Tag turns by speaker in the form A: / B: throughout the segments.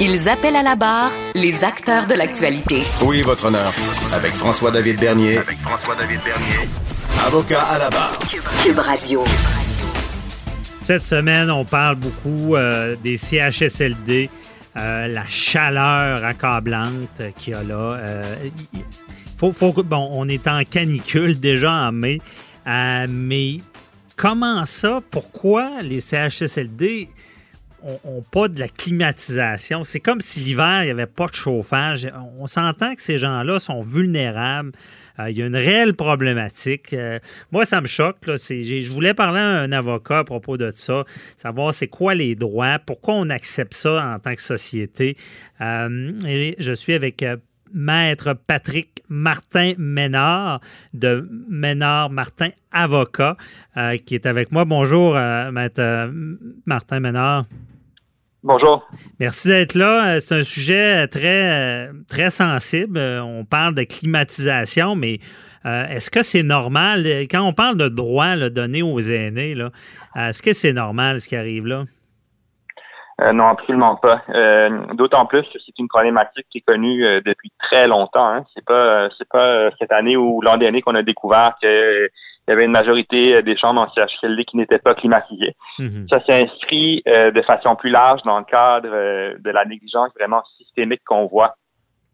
A: Ils appellent à la barre les acteurs de l'actualité.
B: Oui, votre honneur. Avec François-David Bernier. Avec François-David Bernier. Avocat à la barre.
A: Cube Radio.
C: Cette semaine, on parle beaucoup euh, des CHSLD, euh, la chaleur accablante qu'il y a là. Euh, faut, faut, bon, on est en canicule déjà en mai, mais comment ça? Pourquoi les CHSLD ont, pas de la climatisation? C'est comme si l'hiver, il n'y avait pas de chauffage. On s'entend que ces gens-là sont vulnérables. Euh, il y a une réelle problématique. Euh, moi, ça me choque. je voulais parler à un avocat à propos de ça, savoir c'est quoi les droits, pourquoi on accepte ça en tant que société. Euh, je suis avec Maître Patrick Martin Ménard de Ménard Martin Avocat qui est avec moi. Bonjour, Maître Martin Ménard.
D: Bonjour.
C: Merci d'être là. Euh, c'est un sujet très, euh, très sensible. Euh, on parle de climatisation, mais est-ce que c'est normal? Quand on parle de droits donnés aux aînés, est-ce que c'est normal ce qui arrive là?
D: non, absolument pas. D'autant plus que c'est une problématique qui est connue depuis très longtemps. Hein. C'est pas c'est pas cette année ou l'an dernier qu'on a découvert que il y avait une majorité euh, des chambres en CHSLD qui n'étaient pas climatisées. Mhm. Ça s'est inscrit euh, de façon plus large dans le cadre euh, de la négligence vraiment systémique qu'on voit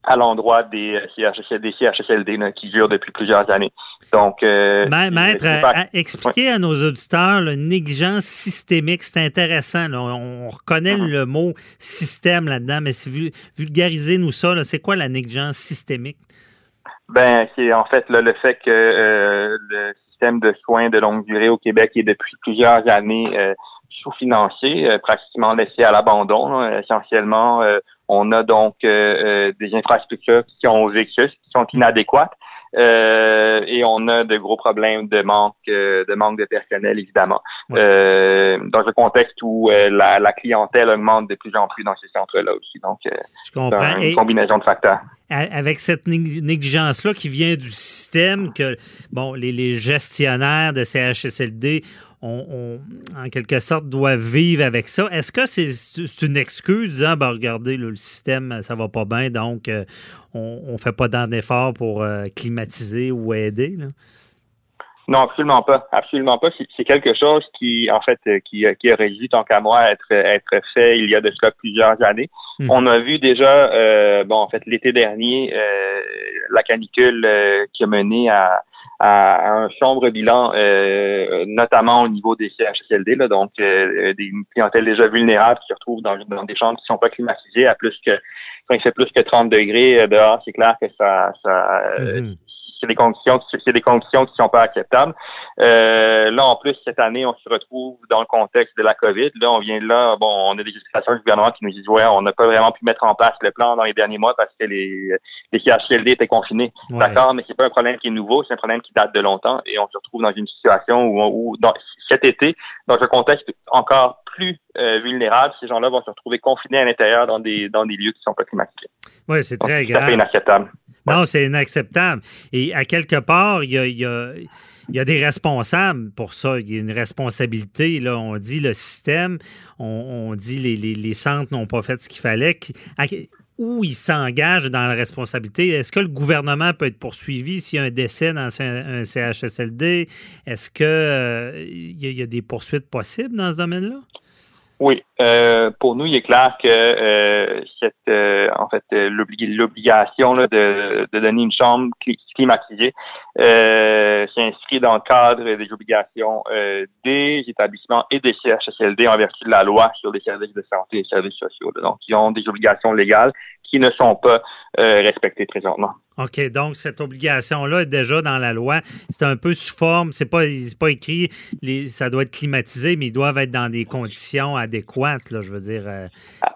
D: à l'endroit des CHSLD, CHSLD qui durent depuis plusieurs années. Donc,
C: maître, expliquez à nos auditeurs la négligence systémique, c'est intéressant. On, reconnaît mhm. le mot système là-dedans, mais vulgarisez-nous ça. C'est quoi la négligence systémique?
D: Ben, c'est en fait le fait que le système de soins de longue durée au Québec est depuis plusieurs années euh, sous-financé, euh, pratiquement laissé à l'abandon. Essentiellement, euh, on a donc des infrastructures qui ont vécu, qui sont inadéquates. Euh, et on a de gros problèmes de manque euh, de manque de personnel évidemment. Euh, dans un contexte où la, la, clientèle augmente de plus en plus dans ces centres-là aussi. Donc
C: Je comprends.
D: une combinaison de facteurs.
C: Avec cette négligence-là qui vient du système que bon les, les gestionnaires de CHSLD on, en quelque sorte, doit vivre avec ça. Est-ce que c'est une excuse disant, ben, regardez, le système, ça va pas bien, donc euh, on ne fait pas d'efforts pour euh, climatiser ou aider?
D: Non, absolument pas. Absolument pas. C'est quelque chose qui, en fait, euh, qui, qui aurait dû, tant qu'à moi, être, être fait il y a de cela plusieurs années. Hum. On a vu déjà, bon, en fait, l'été dernier, la canicule qui a mené à, à, un sombre bilan, euh, notamment au niveau des CHSLD, là, donc euh, des clientèles déjà vulnérables qui se retrouvent dans, des chambres qui sont pas climatisées à plus que quand il plus que 30 degrés euh, dehors, c'est clair que ça, ça mm-hmm c'est des conditions, c'est des conditions qui sont pas acceptables. Euh, là, en plus, cette année, on se retrouve dans le contexte de la COVID. Là, on vient de là, bon, on a des explications du gouvernement qui nous disent, ouais, on n'a pas vraiment pu mettre en place le plan dans les derniers mois parce que les, les CHLD étaient confinés. D'accord, mais c'est pas un problème qui est nouveau, c'est un problème qui date de longtemps et on se retrouve dans une situation où, où dans, cet été, dans un contexte encore plus euh, vulnérable, ces gens-là vont se retrouver confinés à l'intérieur dans des, dans des lieux qui sont pas climatisés.
C: Oui, c'est très grave.
D: C'est inacceptable.
C: Non, c'est inacceptable. Et à quelque part, il y a, des responsables pour ça. Il y a une responsabilité. Là, on dit le système, on, dit les, les, centres n'ont pas fait ce qu'il fallait. Où ils s'engagent dans la responsabilité? Est-ce que le gouvernement peut être poursuivi s'il y a un décès dans un CHSLD? Est-ce qu'il euh, y, a des poursuites possibles dans ce domaine-là?
D: Oui, euh, pour nous, il est clair que euh, cette, euh, en fait, l'obligation de, de, donner une chambre climatisée s'inscrit dans le cadre des obligations des établissements et des CHSLD en vertu de la loi sur les services de santé et les services sociaux. Donc, ils ont des obligations légales qui ne sont pas respectées présentement.
C: OK, donc cette obligation-là est déjà dans la loi. C'est un peu sous forme, c'est pas, pas écrit, ça doit être climatisé, mais ils doivent être dans des conditions adéquates, là, je veux dire. Euh,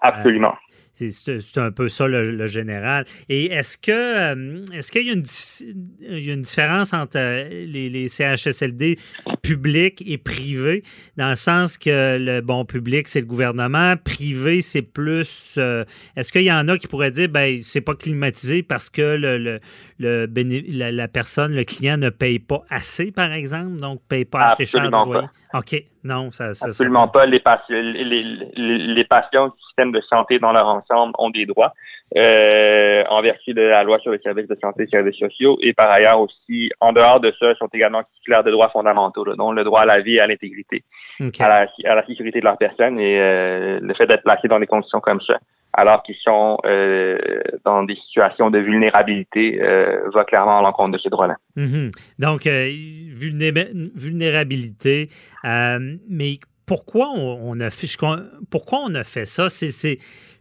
D: Absolument.
C: C'est un peu ça le, général. Et est-ce que euh, est-ce qu'il y, a une différence entre euh, les, CHSLD publics et privés, dans le sens que le bon public, c'est le gouvernement, privé, c'est plus euh, est-ce qu'il y en a qui pourraient dire ben c'est pas climatisé parce que le, le, la, personne, le client ne paye pas assez, par exemple, donc paye pas assez cher de loyer? OK. Non, ça, ça
D: Absolument pas. Les, les, les, patients du système de santé dans leur ensemble ont des droits euh, en vertu de la loi sur les services de santé et services sociaux. Et par ailleurs aussi, en dehors de ça, sont également titulaires de droits fondamentaux, dont le droit à la vie et à l'intégrité, à, la, à, la, sécurité de leur personne et euh, le fait d'être placé dans des conditions comme ça alors qu'ils sont euh, dans des situations de vulnérabilité, va clairement à l'encontre de ces droits-là.
C: Mhm. Donc, euh, vulnérabilité, mais pourquoi on, a fait, pourquoi on a fait ça? C'est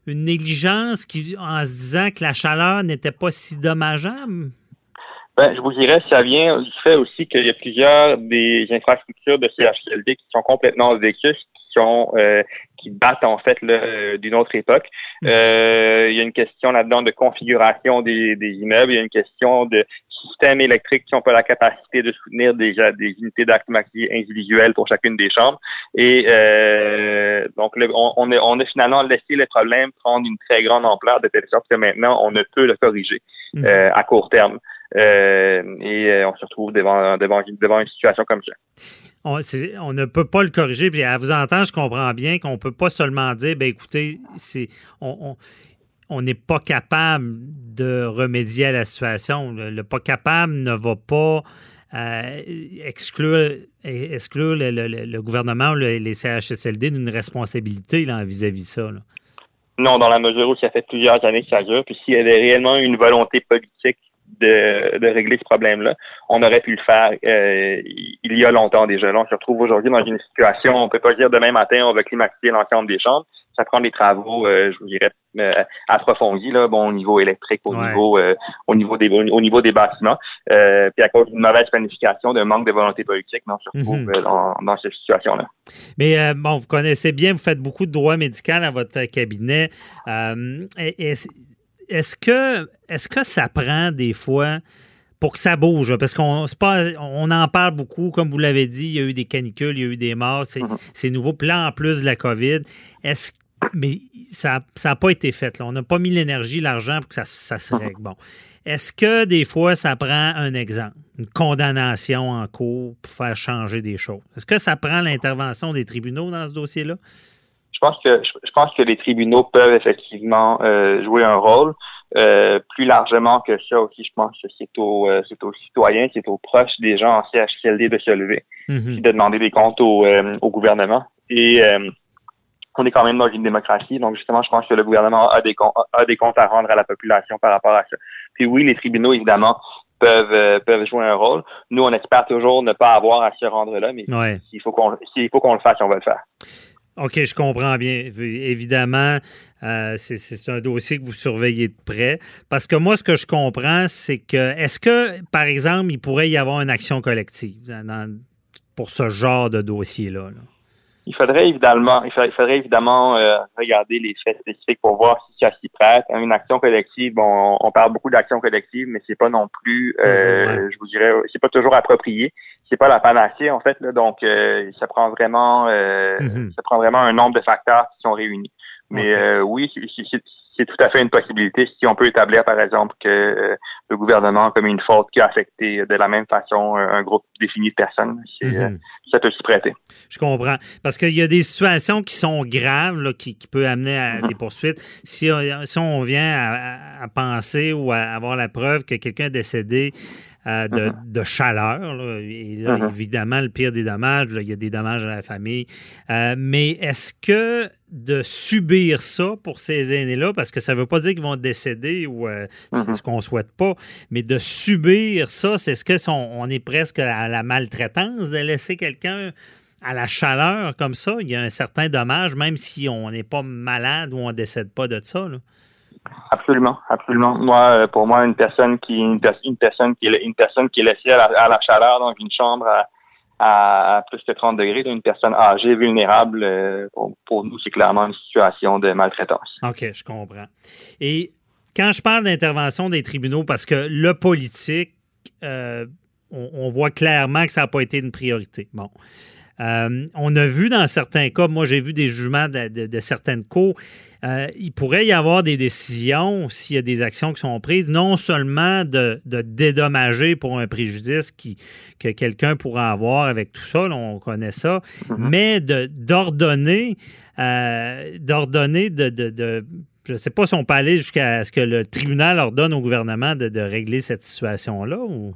C: une négligence qui, en se disant que la chaleur n'était pas si dommageable?
D: Ben, je vous dirais, ça vient du fait aussi qu'il y a plusieurs des infrastructures de CHLD qui sont complètement vécues, qui sont qui battent en fait d'une autre époque. Mm. Euh, il y a une question là-dedans de configuration des, immeubles, il y a une question de systèmes électriques qui n'ont pas la capacité de soutenir déjà des unités d'activité individuelles pour chacune des chambres. Et euh, donc, on, on, a, on, a, finalement laissé le problème prendre une très grande ampleur de telle sorte que maintenant, on ne peut le corriger mm. euh, à court terme. et on se retrouve devant, devant, devant une situation comme ça
C: on, ne peut pas le corriger. Puis à vous entendre, je comprends bien qu'on ne peut pas seulement dire, ben écoutez, c'est on, n'est pas capable de remédier à la situation. Le, pas capable ne va pas euh, exclure, exclure le, gouvernement ou les CHSLD d'une responsabilité vis-à-vis de ça.
D: Non, dans la mesure où ça fait plusieurs années que ça dure, puis s'il y avait réellement une volonté politique de, régler ce problème-là. On aurait pu le faire euh, il y a longtemps déjà. On se retrouve aujourd'hui dans une situation, on peut pas dire demain matin, on va climatiser l'ensemble des chambres. Ça prend des travaux, euh, je vous dirais, euh, approfondis, là, bon, au niveau électrique, au niveau au niveau des au niveau des bâtiments. puis à cause d'une mauvaise planification, d'un manque de volonté politique, on se retrouve mhm. dans, dans, cette situation-là.
C: Mais bon, vous connaissez bien, vous faites beaucoup de droit médical à votre cabinet. et est-ce que, est que ça prend des fois pour que ça bouge? Parce qu'on pas, on en parle beaucoup, comme vous l'avez dit, il y a eu des canicules, il y a eu des morts, c'est mm-hmm. nouveau. plan en plus de la COVID, est-ce mais ça n'a pas été fait. Là. On n'a pas mis l'énergie, l'argent pour que ça, ça se règle. Bon. Est-ce que des fois, ça prend un exemple, une condamnation en cours pour faire changer des choses? Est-ce que ça prend l'intervention des tribunaux dans ce dossier-là?
D: je pense que je pense que les tribunaux peuvent effectivement euh, jouer un rôle. Euh, plus largement que ça aussi, je pense que c'est au euh, c'est aux citoyens, c'est aux proches des gens en CHCLD de se lever, mm de demander des comptes au, au gouvernement. Et on est quand même dans une démocratie, donc justement, je pense que le gouvernement a des comptes, a des comptes à rendre à la population par rapport à ça. Puis oui, les tribunaux évidemment peuvent peuvent jouer un rôle. Nous, on espère toujours ne pas avoir à se rendre là, mais s'il faut qu'on s'il faut qu'on le fasse, on va le faire.
C: OK, je comprends bien. Évidemment, euh, c'est un dossier que vous surveillez de près. Parce que moi, ce que je comprends, c'est que, est-ce que, par exemple, il pourrait y avoir une action collective pour ce genre de dossier-là?
D: Il faudrait évidemment, il faudrait, évidemment euh, regarder les faits spécifiques pour voir si ça s'y prête. Une action collective, bon, on parle beaucoup d'action collective, mais c'est pas non plus, euh, je vous dirais, c'est pas toujours approprié c'est pas la panacée en fait là, donc euh, ça prend vraiment euh, mhm. ça prend vraiment un nombre de facteurs qui sont réunis. Mais euh, oui, c'est tout à fait une possibilité si on peut établir par exemple que le gouvernement a commis une faute qui a affecté de la même façon un groupe défini de personnes. Mhm. ça peut s'y prêter.
C: Je comprends parce qu'il y a des situations qui sont graves là, qui, qui peuvent amener à mhm. des poursuites. Si, si on vient à, penser ou à avoir la preuve que quelqu'un est décédé euh,
D: Mm-hmm.
C: de, chaleur. là. Et là,
D: Mhm.
C: évidemment, le pire des dommages, là, il y a des dommages à la famille. Euh, mais est-ce que de subir ça pour ces aînés-là, parce que ça ne veut pas dire qu'ils vont décéder ou euh, c'est
D: Mhm.
C: ce qu'on souhaite pas, mais de subir ça, c'est ce que on est presque à la maltraitance de laisser quelqu'un à la chaleur comme ça? Il y a un certain dommage, même si on n'est pas malade ou on ne décède pas de ça. là?
D: Absolument, absolument. Moi, euh, pour moi, une personne qui une, pers- une personne qui est laissée à la, chaleur dans une chambre à, plus de 30 degrés, une personne âgée, vulnérable, euh, pour, nous, c'est clairement une situation de maltraitance.
C: OK, je comprends. Et quand je parle d'intervention des tribunaux, parce que le politique, euh, on, voit clairement que ça n'a pas été une priorité. Bon. On a vu dans certains cas, moi j'ai vu des jugements de certaines cours, euh, il pourrait y avoir des décisions, s'il y a des actions qui sont prises, non seulement de, de dédommager pour un préjudice qui, que quelqu'un pourrait avoir avec tout ça, là, on connaît ça, mais de- d'ordonner, euh, d'ordonner de, de- de- je ne sais pas si on peut aller jusqu'à ce que le tribunal ordonne au gouvernement de, de régler cette situation-là ou...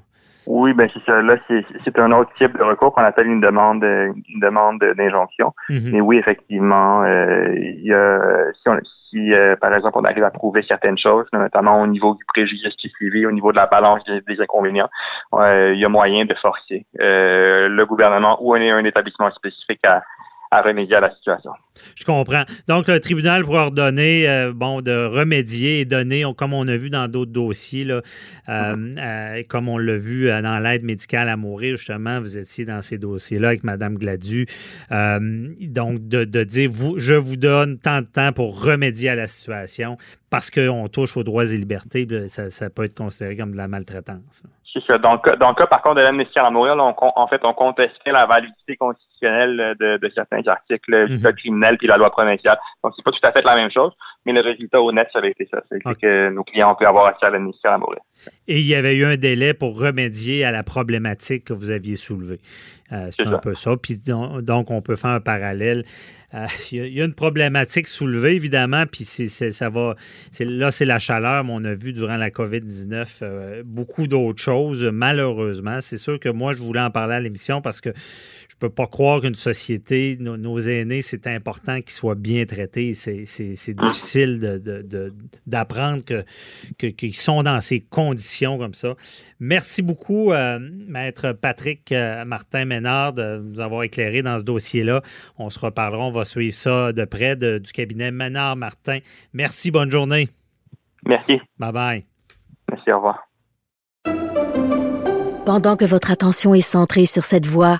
D: Oui, ben c'est ça. Là, c'est un autre type de recours qu'on appelle une demande euh, une demande d'injonction.
C: Mhm.
D: Mais oui, effectivement, euh, il y a, si, on- si euh, par exemple on arrive à prouver certaines choses, notamment au niveau du préjudice qui est suivi, au niveau de la balance des, des inconvénients, euh, il y a moyen de forcer euh, le gouvernement ou un, un établissement spécifique à, à remédier à la situation.
C: Je comprends. Donc, le tribunal pourra ordonner euh, bon, de remédier et donner, on- comme on a vu dans d'autres dossiers, là, euh, euh, comme on l'a vu dans l'aide médicale à mourir, justement, vous étiez dans ces dossiers-là avec Mme Gladu. Donc, de, de dire, vous, je vous donne tant de temps pour remédier à la situation parce qu'on touche aux droits et libertés, ça, ça peut être considéré comme de la maltraitance.
D: C'est ça. Dans le, cas, dans le cas, par contre, de l'amnistie à mourir, là, on, en fait, on contestait la validité constitutionnelle de, de certains articles du
C: Mhm.
D: code criminel puis la loi provinciale. Donc, c'est pas tout à fait la même chose, mais le résultat honnête, ça avait été ça. C'est
C: Ok.
D: que nos clients ont pu avoir accès à l'amnistie à mourir.
C: Et il y avait eu un délai pour remédier à la problématique que vous aviez soulevée. Euh, c'est un
D: ça.
C: peu ça. Puis don- donc, on peut faire un parallèle. Euh, il, y a, une problématique soulevée, évidemment, puis ça va. là, c'est la chaleur, mais on a vu durant la COVID-19 euh, beaucoup d'autres choses, malheureusement. C'est sûr que moi, je voulais en parler à l'émission parce que je peux pas croire qu'une société, nos, nos aînés, c'est important qu'ils soient bien traités. C'est, c'est- c'est difficile de- de- de- d'apprendre que, que- qu'ils sont dans ces conditions comme ça. Merci beaucoup, euh, Maître Patrick euh, Martin Ménard, de nous avoir éclairé dans ce dossier-là. On se reparlera, on va suivre ça de près de- du cabinet Ménard Martin. Merci, bonne journée.
D: Merci.
C: Bye bye.
D: Merci, au revoir.
A: Pendant que votre attention est centrée sur cette voix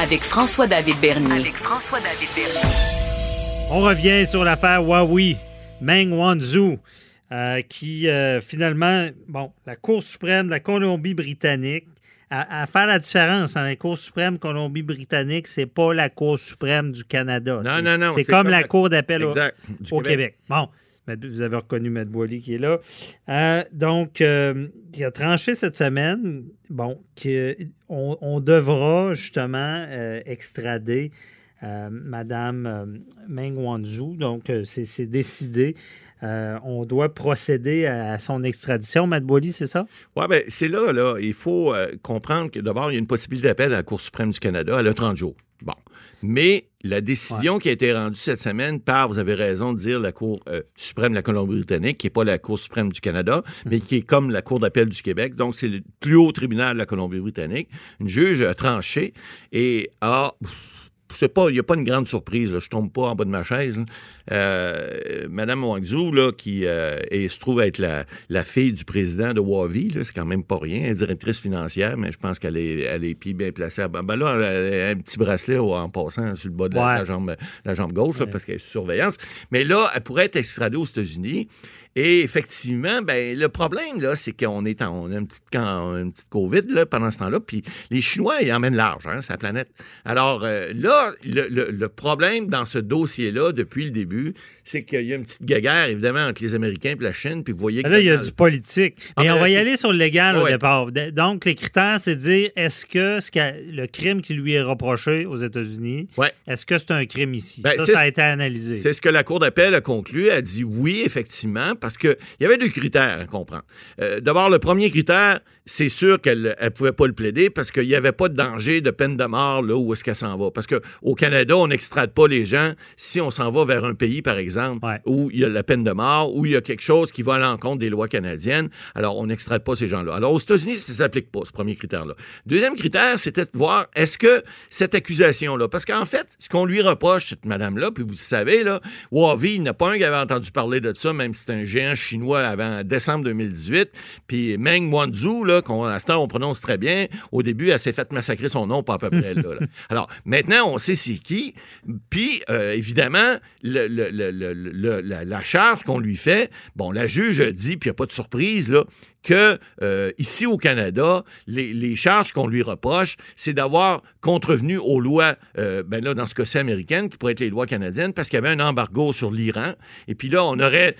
E: Avec François-David Bernier. Avec François-David Bernier.
C: On revient sur l'affaire Huawei, Meng Wanzhou, euh, qui euh, finalement, bon, la Cour suprême de la Colombie-Britannique, à, à faire la différence, hein, la Cour suprême Colombie-Britannique, c'est pas la Cour suprême du Canada.
F: Non, non, non,
C: C'est comme,
F: comme
C: la Cour d'appel au, au Québec. Bon, vous avez reconnu Matt Boily qui est là. Euh, donc, euh, il a tranché cette semaine, bon, qu'on on devra justement euh, extrader euh, Madame Meng Wanzhou. Donc, c'est décidé. Euh, on doit procéder à son extradition. Matt Boily, c'est ça?
F: Oui, bien, c'est là, là. Il faut euh, comprendre que d'abord, il y a une possibilité d'appel à la Cour suprême du Canada. Elle a 30 jours. Bon. Mais la décision qui a été rendue cette semaine par, vous avez raison de dire, la Cour euh, suprême de la Colombie-Britannique, qui n'est pas la Cour suprême du Canada, mais qui est comme la Cour d'appel du Québec. Donc, c'est le plus haut tribunal de la Colombie-Britannique. Une juge a tranché et a c'est pas, il n'y a pas une grande surprise. Là. Je tombe pas en bas de ma chaise. Euh, Madame Wangzhou, là, qui euh, se trouve être la, la, fille du président de Wavi, c'est quand même pas rien. Elle est directrice financière, mais je pense qu'elle est, elle est bien placée. Ben là, elle a un petit bracelet en passant sur le bas de la, jambe, la jambe gauche, parce qu'elle est sous surveillance. Mais là, elle pourrait être extradée aux États-Unis. Et effectivement, ben, le problème, là, c'est qu'on est en, on a une petite, une petite COVID là, pendant ce temps-là, puis les Chinois, ils emmènent large, hein, sa planète. Alors euh, là, le, le, problème dans ce dossier-là, depuis le début, c'est qu'il y a une petite guéguerre, évidemment, entre les Américains et la Chine, puis vous voyez que...
C: Là, il y a du politique. Mais ah, on ben, va y aller sur le légal au départ. Donc, les critères, c'est de dire, est-ce que, ce le crime qui lui est reproché aux États-Unis, est-ce que c'est un crime ici? Ben, ça, ça a été analysé.
F: C'est ce que la Cour d'appel a conclu. Elle a dit oui, effectivement, parce qu'il y avait deux critères à comprendre. Euh, d'abord, le premier critère, c'est sûr qu'elle ne pouvait pas le plaider parce qu'il n'y avait pas de danger de peine de mort là où est-ce qu'elle s'en va. Parce qu'au Canada, on n'extrade pas les gens si on s'en va vers un pays, par exemple, où il y a la peine de mort, où il y a quelque chose qui va à l'encontre des lois canadiennes. Alors, on n'extrade pas ces gens-là. Alors, aux États-Unis, ça ne s'applique pas, ce premier critère-là. Deuxième critère, c'était de voir est-ce que cette accusation-là, parce qu'en fait, ce qu'on lui reproche, cette madame-là, puis vous savez, là, Wavi, il n'y a pas un qui avait entendu parler de ça, même si c'est un géant chinois avant décembre 2018. Puis Meng Wanzhou, là, qu'on, à ce temps, on prononce très bien, au début, elle s'est fait massacrer son nom, pas à peu près là. Alors, maintenant, on sait c'est qui. Puis, euh, évidemment, la, charge qu'on lui fait, bon, la juge dit, puis il n'y a pas de surprise, là, que euh, ici au Canada, les, charges qu'on lui reproche, c'est d'avoir contrevenu aux lois, euh, ben là, dans ce cas-ci américaines, qui pourraient être les lois canadiennes, parce qu'il y avait un embargo sur l'Iran. Et puis là, on aurait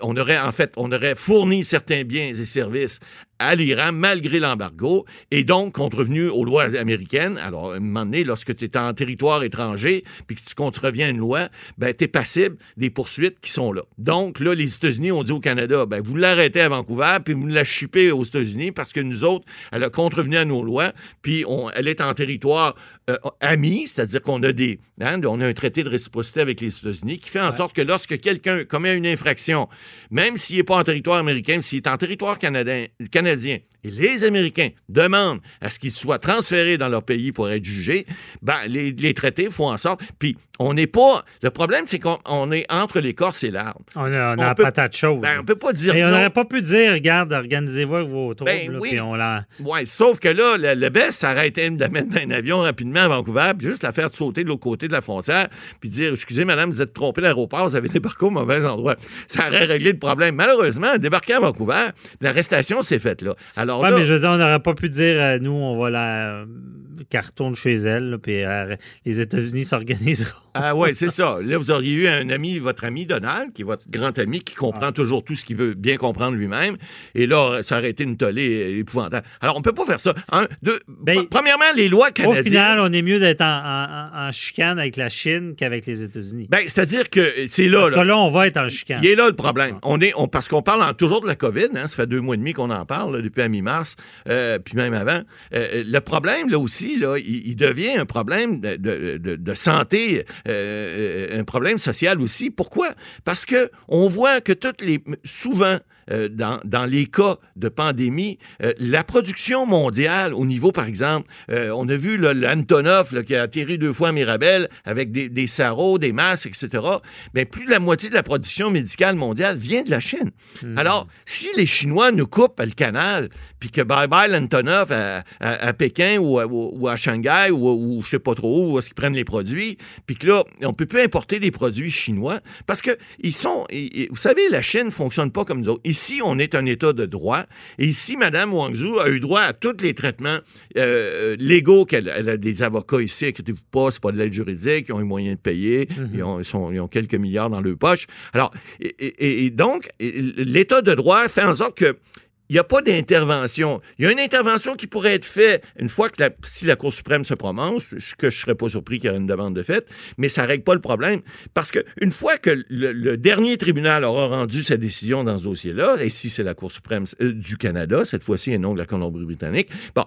F: on aurait en fait, on aurait fourni certains biens et services à l'Iran malgré l'embargo et donc contrevenu aux lois américaines. Alors, à un moment donné, lorsque tu es en territoire étranger puis que tu contreviens une loi, ben, tu es passible des poursuites qui sont là. Donc, là, les États-Unis ont dit au Canada, ben, vous l'arrêtez à Vancouver puis vous la chipez aux États-Unis parce que nous autres, elle a contrevenu à nos lois puis on, elle est en territoire euh, ami, c'est-à-dire qu'on a des, hein, on a un traité de réciprocité avec les États-Unis qui fait en sorte que lorsque quelqu'un commet une infraction, même s'il n'est pas en territoire américain, s'il est en territoire canadien, canadien manezinha. Et les Américains demandent à ce qu'ils soient transférés dans leur pays pour être jugés, ben, les, traités font en sorte. Puis, on n'est pas. Le problème, c'est qu'on est entre l'écorce et l'arbre.
C: On a, on a peut, patate chaude.
F: Ben, on peut pas dire.
C: Et on n'aurait pas pu dire, regarde, organisez-vous vos troubles. Ben,
F: oui.
C: on l'a.
F: Oui, sauf que là, le, le best, ça aurait été de la mettre dans un avion rapidement à Vancouver, puis juste la faire sauter de l'autre côté de la frontière, puis dire, excusez, madame, vous êtes trompée d'aéroport, vous avez débarqué au mauvais endroit. Ça aurait réglé le problème. Malheureusement, débarquer à Vancouver, l'arrestation s'est faite là. Alors
C: mais je veux dire, on n'aurait pas pu dire, euh, nous, on va la carton chez elle, puis euh, les États-Unis s'organiseront.
F: ah ouais, c'est ça. Là, vous auriez eu un ami, votre ami Donald, qui est votre grand ami, qui comprend ah. toujours tout ce qu'il veut bien comprendre lui-même. Et là, ça aurait été une tollée épouvantable. Alors, on peut pas faire ça. Un, deux, ben, premièrement, les lois canadiennes...
C: Au final, on est mieux d'être en, chicane avec la Chine qu'avec les États-Unis.
F: Ben, c'est-à-dire que c'est là...
C: Parce que là, on va être en chicane.
F: Il est là le problème. On est, on, parce qu'on parle toujours de la COVID, hein, ça fait deux mois et demi qu'on en parle, depuis à mi-mars, euh, puis même avant. Euh, le problème, là aussi, il, devient un problème de, santé, euh, un problème social aussi. Pourquoi? Parce que on voit que toutes les souvent euh, dans, dans, les cas de pandémie, euh, la production mondiale au niveau, par exemple, euh, on a vu l'Antonov qui a atterri deux fois à Mirabel avec des, des sarraux, des masques, etc. Mais plus de la moitié de la production médicale mondiale vient de la Chine. Hmm. Alors, si les Chinois nous coupent le canal, puis que bye-bye l'Antonov à, à, Pékin ou à, ou à Shanghai ou, ou, je sais pas trop où est-ce qu'ils prennent les produits, puis que là, on peut plus importer des produits chinois parce que ils sont, vous savez, la Chine fonctionne pas comme nous autres ici, on est un État de droit. Et ici, Mme Wangzhou a eu droit à tous les traitements euh, légaux qu'elle elle a des avocats ici, inquiétez-vous pas, c'est pas de l'aide juridique, ils ont eu moyen de payer, mhm. ils, ont, ils, ont, quelques milliards dans leur poche. Alors, et donc, l'État de droit fait en sorte que il n'y a pas d'intervention. Il y a une intervention qui pourrait être faite une fois que la, si la Cour suprême se prononce, que je ne serais pas surpris qu'il y ait une demande de fait, mais ça ne règle pas le problème. Parce qu'une fois que le, dernier tribunal aura rendu sa décision dans ce dossier-là, et si c'est la Cour suprême euh, du Canada, cette fois-ci, et non de la Colombie-Britannique, bon,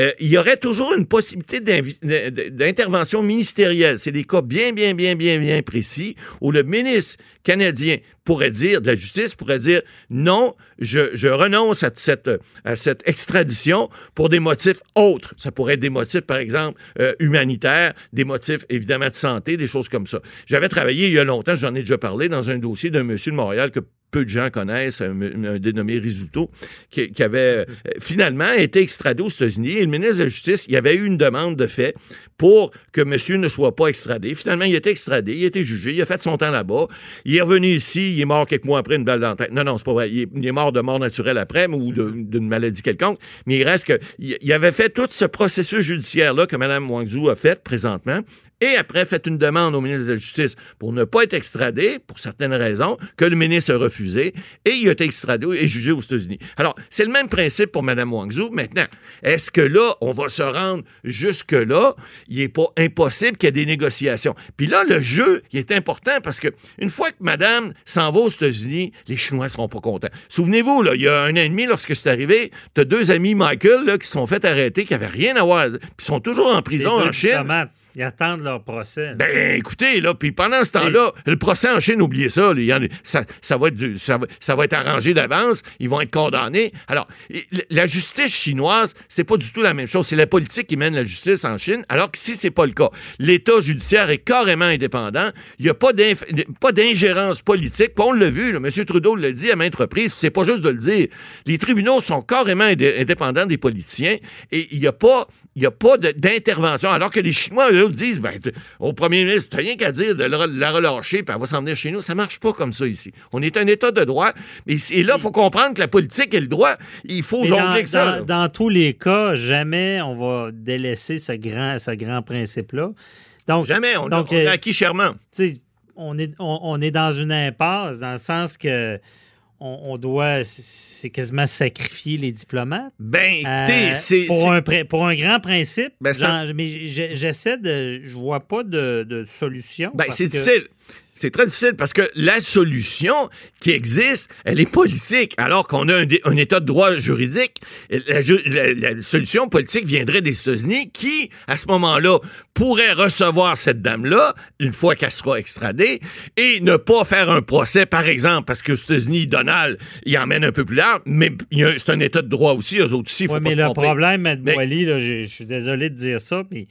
F: euh, il y aurait toujours une possibilité d'intervention ministérielle. C'est des cas bien, bien, bien, bien, bien précis où le ministre canadien pourrait dire, de la justice pourrait dire non, je, renonce à cette, à cette extradition pour des motifs autres. Ça pourrait être des motifs, par exemple, euh, humanitaires, des motifs évidemment de santé, des choses comme ça. J'avais travaillé il y a longtemps, j'en ai déjà parlé, dans un dossier d'un monsieur de Montréal que peu de gens connaissent, un, dénommé Risuto, qui, avait euh, finalement été extradé aux États-Unis. Et le ministre de la Justice, il y avait eu une demande de fait pour que monsieur ne soit pas extradé. Finalement, il a été extradé, il a été jugé, il a fait son temps là-bas. Il est revenu ici, il est mort quelques mois après, une balle dans la tête. Non, non, c'est pas vrai. Il est, mort de mort naturelle après, ou d'une maladie quelconque. Mais il reste que, il avait fait tout ce processus judiciaire-là que Mme Wangzhou a fait présentement et après fait une demande au ministre de la Justice pour ne pas être extradé, pour certaines raisons, que le ministre a refusé, et il a été extradé et jugé aux États-Unis. Alors, c'est le même principe pour Mme Wangzhou. Maintenant, est-ce que là, on va se rendre jusque-là? Il n'est pas impossible qu'il y ait des négociations. Puis là, le jeu, il est important parce que une fois que Madame s'en va aux États-Unis, les Chinois seront pas contents. Souvenez-vous, là, il y a un an et demi, lorsque c'est arrivé, tu as deux amis Michael là, qui se sont fait arrêter, qui n'avaient rien à voir, puis sont toujours en prison en Chine.
C: Ils attendent leur procès.
F: Ben, écoutez, là, puis pendant ce temps-là, le procès en Chine, oubliez ça, ça, va être ça, va, être arrangé d'avance, ils vont être condamnés. Alors, la justice chinoise, c'est pas du tout la même chose. C'est la politique qui mène la justice en Chine, alors que si c'est pas le cas, l'État judiciaire est carrément indépendant, il n'y a pas d'ingérence politique. Puis on l'a vu, M. Trudeau l'a dit à maintes reprises, c'est pas juste de le dire. Les tribunaux sont carrément indépendants des politiciens et il n'y a pas, a pas d'intervention, alors que les Chinois, eux, disent, ben, au premier ministre, t'as rien qu'à dire de la relâcher, puis elle va s'en venir chez nous. Ça marche pas comme ça ici. On est un État de droit, mais et là, il faut comprendre que la politique et le droit, il faut jongler avec ça.
C: Dans, tous les cas, jamais on va délaisser ce grand, ce grand principe-là.
F: Donc, jamais. On, donc, a, on a acquis chèrement.
C: On est, on est dans une impasse, dans le sens que on, doit, c'est quasiment sacrifier les diplomates.
F: Ben, écoutez, euh, c'est.
C: Pour un, pour un grand principe, ben, mais j'essaie de. Je vois pas de, de solution.
F: Ben, c'est difficile. C'est très difficile parce que la solution qui existe, elle est politique, alors qu'on a un, état de droit juridique. La, solution politique viendrait des États-Unis qui, à ce moment-là, pourrait recevoir cette dame-là une fois qu'elle sera extradée et ne pas faire un procès, par exemple, parce que aux États-Unis, Donald, il emmène un peu plus large, mais c'est un état de droit aussi, eux autres aussi.
C: Oui, mais le problème, Mme je suis désolé de dire ça, mais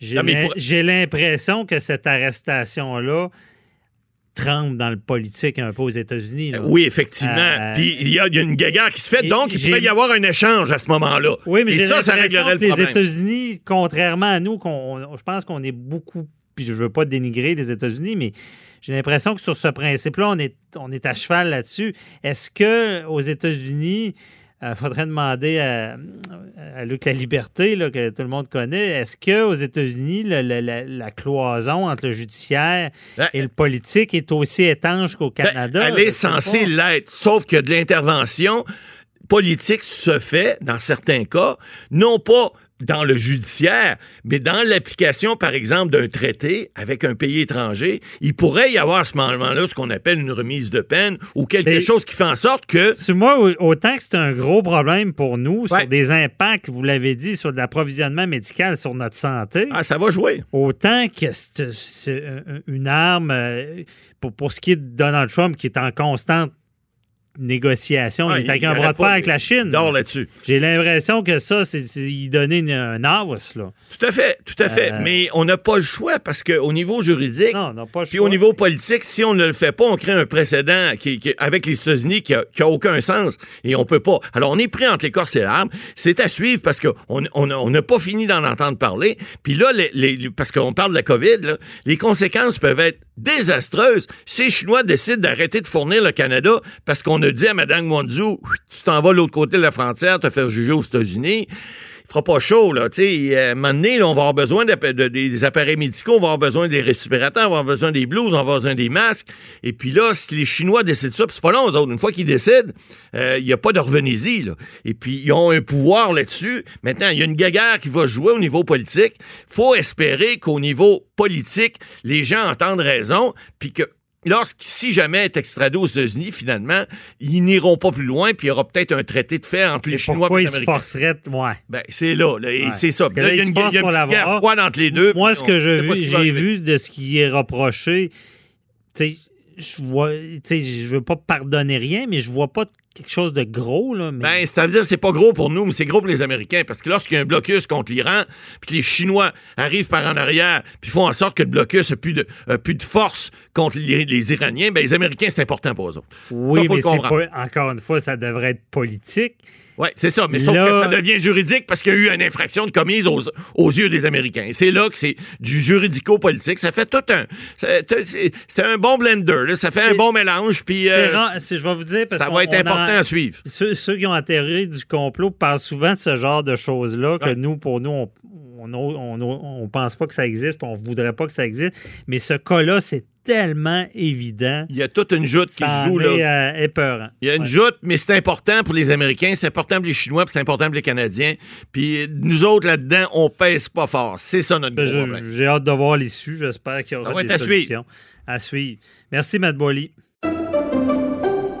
C: j'ai l'impression que cette arrestation-là, tremble dans le politique un peu aux États-Unis.
F: Oui, effectivement. Euh, Puis il y, a une guerre qui se fait, donc il pourrait y avoir un échange à ce moment-là.
C: Oui, mais ça, ça réglerait le problème. Les États-Unis, contrairement à nous, je pense qu'on est beaucoup. Puis je veux pas dénigrer les États-Unis, mais j'ai l'impression que sur ce principe-là, on est, on est à cheval là-dessus. Est-ce que aux États-Unis, il euh, faudrait demander à, Luc La Liberté, que tout le monde connaît, est-ce qu'aux États-Unis, la, cloison entre le judiciaire ben, et le politique est aussi étanche qu'au ben, Canada?
F: elle est censée l'être, sauf que de l'intervention politique se fait, dans certains cas, non pas dans le judiciaire, mais dans l'application, par exemple, d'un traité avec un pays étranger, il pourrait y avoir à ce moment-là ce qu'on appelle une remise de peine ou quelque chose qui fait en sorte que...
C: Moi, autant que c'est un gros problème pour nous sur des impacts, vous l'avez dit, sur l'approvisionnement médical sur notre santé.
F: Ah, ça va jouer.
C: Autant que c'est une arme, euh, pour, pour ce qui est de Donald Trump, qui est en constante négociation. il est avec un bras de fer avec la Chine.
F: là-dessus.
C: J'ai l'impression que ça, c'est y donner un avance, là.
F: Tout à fait, tout à fait. Euh, Mais on n'a pas le choix parce qu'au niveau juridique, puis au niveau politique, si on ne le fait pas, on crée un précédent qui, avec les États-Unis qui a, aucun sens et on peut pas. Alors, on est pris entre l'écorce et l'arbre. C'est à suivre parce qu'on n'a on, pas fini d'en entendre parler. Puis là, les, parce qu'on parle de la COVID, les conséquences peuvent être désastreuses. Si les Chinois décident d'arrêter de fournir le Canada parce qu'on a dit à Mme Wanzhou, tu t'en vas de l'autre côté de la frontière te faire juger aux États-Unis, il fera pas chaud, là. Tu sais, à un moment donné, on va avoir besoin des appareils médicaux, on va avoir besoin des respirateurs, on va avoir besoin des blouses, on va avoir besoin des masques. Et puis là, si les Chinois décident ça, puis c'est pas long, autres. Une fois qu'ils décident, euh, il n'y a pas de revenez-y. Et puis, ils ont un pouvoir là-dessus. Maintenant, il y a une gaguerre qui va jouer au niveau politique. faut espérer qu'au niveau politique, les gens entendent raison, puis que lorsque, si jamais est extradé aux États-Unis, finalement, ils n'iront pas plus loin, puis il y aura peut-être un traité de fait entre les Chinois
C: et les Américains. Pourquoi ils se forceraient, ouais.
F: Ben, c'est là, c'est ça. il y a une, guerre froide entre les deux.
C: Moi, ce que j'ai vu de ce qui est reproché, tu sais, je vois, tu sais, je veux pas pardonner rien, mais je vois pas quelque chose de gros, là. Mais...
F: Ben, c'est-à-dire, c'est pas gros pour nous, mais c'est gros pour les Américains. Parce que lorsqu'il y a un blocus contre l'Iran, puis que les Chinois arrivent par en arrière, puis font en sorte que le blocus n'a plus de, a plus de force contre les, les Iraniens, ben, les Américains, c'est important pour eux autres.
C: Oui,
F: Ça,
C: mais pas, encore une fois, ça devrait être politique.
F: Oui, c'est ça. Mais sauf que ça devient juridique parce qu'il y a eu une infraction de commise aux, aux yeux des Américains. Et c'est là que c'est du juridico-politique. Ça fait tout un. C'est un bon blender. là. Ça fait un bon mélange. Puis euh,
C: je vais vous dire parce
F: ça va être important à suivre.
C: Ceux, ceux qui ont atterri du complot parlent souvent de ce genre de choses-là que
F: Ouais.
C: nous, pour nous, on on, on, on- on pense pas que ça existe, on voudrait pas que ça existe. Mais ce cas-là, c'est tellement évident.
F: Il y a toute une joute qui se joue
C: en
F: là.
C: est euh, épeurant.
F: Il y a une
C: Ouais.
F: joute, mais c'est important pour les Américains, c'est important pour les Chinois, c'est important pour les Canadiens. Puis nous autres, là-dedans, on pèse pas fort. C'est ça notre gros problème.
C: J'ai hâte de voir l'issue. J'espère qu'il y aura des
F: à
C: solutions. À suivre. Merci, Matt Boily.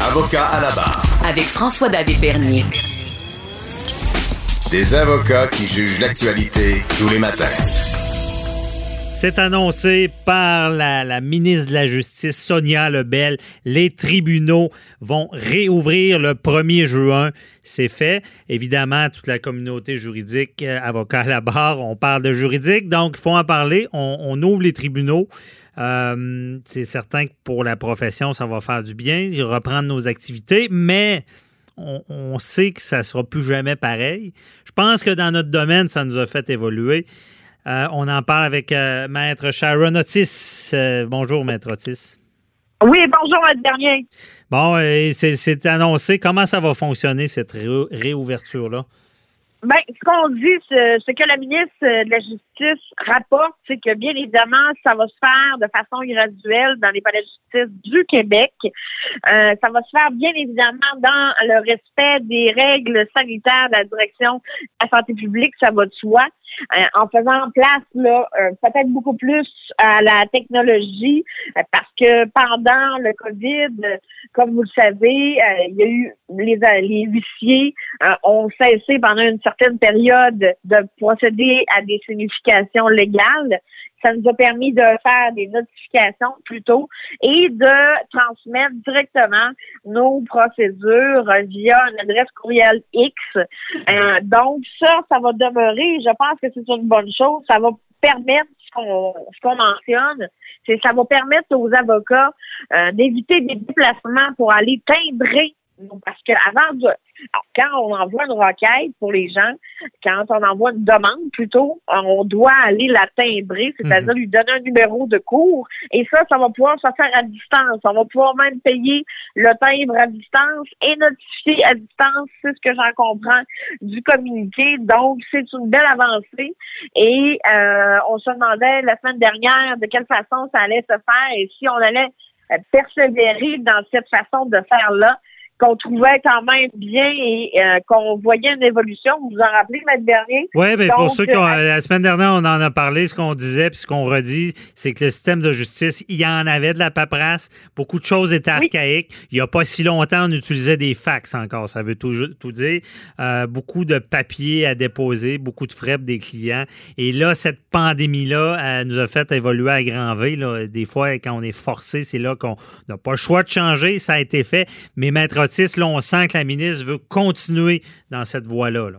B: Avocat à la barre.
E: Avec François-David Bernier.
B: Des avocats qui jugent l'actualité tous les matins.
C: C'est annoncé par la, ministre de la Justice, Sonia Lebel. Les tribunaux vont réouvrir le 1er juin. C'est fait. Évidemment, toute la communauté juridique, euh, avocat à la barre, on parle de juridique, donc il faut en parler. On, ouvre les tribunaux. Euh, c'est certain que pour la profession, ça va faire du bien, reprendre nos activités, mais on, on sait que ça sera plus jamais pareil. Je pense que dans notre domaine, ça nous a fait évoluer. Euh, on en parle avec euh, Maître Sharon Otis. Euh, bonjour, Maître Otis.
G: Oui, bonjour, Maître Bernier.
C: Bon, c'est annoncé. Comment ça va fonctionner, cette ré- réouverture-là?
G: Ben, ce qu'on dit, ce que la ministre de la Justice rapporte, c'est que bien évidemment, ça va se faire de façon graduelle dans les palais de justice du Québec. Euh, ça va se faire bien évidemment dans le respect des règles sanitaires de la direction de la santé publique, ça va de soi. Euh, en faisant place là euh, peut-être beaucoup plus à la technologie euh, parce que pendant le Covid, comme vous le savez, il y a eu les, les huissiers ont cessé pendant une certaine période de procéder à des significations légales. Ça nous a permis de faire des notifications plus tôt et de transmettre directement nos procédures via une adresse courriel X. Euh, donc ça, ça va demeurer. Je pense que c'est une bonne chose. Ça va permettre ce qu'on mentionne, c'est ça va permettre aux avocats euh, d'éviter des déplacements pour aller timbrer parce que avant de, alors, quand on envoie une requête pour les gens, quand on envoie une demande plutôt, on doit aller la timbrer, c'est-à-dire lui donner un numéro de cours. Et ça, ça va pouvoir se faire à distance. On va pouvoir même payer le timbre à distance et notifier à distance, c'est ce que j'en comprends du communiqué. Donc, c'est une belle avancée. Et euh, on se demandait la semaine dernière de quelle façon ça allait se faire et si on allait persévérer dans cette façon de faire-là qu'on trouvait quand même bien et euh, qu'on voyait une évolution. Vous vous en rappelez, Maître Bernier?
C: Oui, bien, pour ceux qui ont,
G: euh,
C: la semaine dernière, on en a parlé, ce qu'on disait, puis ce qu'on redit, c'est que le système de justice, il y en avait de la paperasse, beaucoup de choses étaient
G: Oui.
C: archaïques. Il n'y a pas si longtemps, on utilisait des fax encore, ça veut tout, tout dire. Euh, beaucoup de papiers à déposer, beaucoup de frais des clients. Et là, cette pandémie-là elle nous a fait évoluer à grand V. Là. Des fois, quand on est forcé, c'est là qu'on n'a pas le choix de changer, ça a été fait. Mais Maître On sent que la ministre veut continuer dans cette voie-là. là.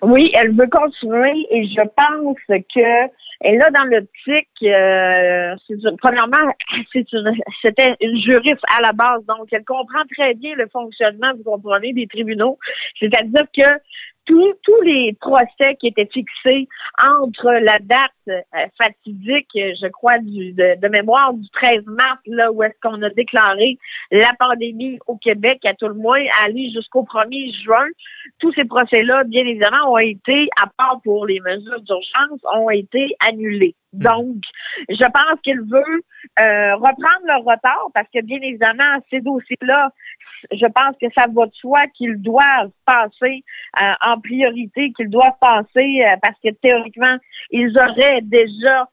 G: Oui, elle veut continuer et je pense que elle là dans l'optique, euh, premièrement, c'est une, c'était une juriste à la base, donc elle comprend très bien le fonctionnement, vous comprenez, des tribunaux. C'est-à-dire que tous, les procès qui étaient fixés entre la date euh, fatidique, je crois, du, de, de mémoire du 13 mars, là où est-ce qu'on a déclaré la pandémie au Québec, à tout le moins, aller jusqu'au 1er juin, tous ces procès-là, bien évidemment, ont été, à part pour les mesures d'urgence, ont été annulés. Donc, je pense qu'il veut euh, reprendre le retard parce que, bien évidemment, ces dossiers-là, je pense que ça va de soi qu'ils doivent passer euh, en priorité, qu'ils doivent passer euh, parce que théoriquement, ils auraient déjà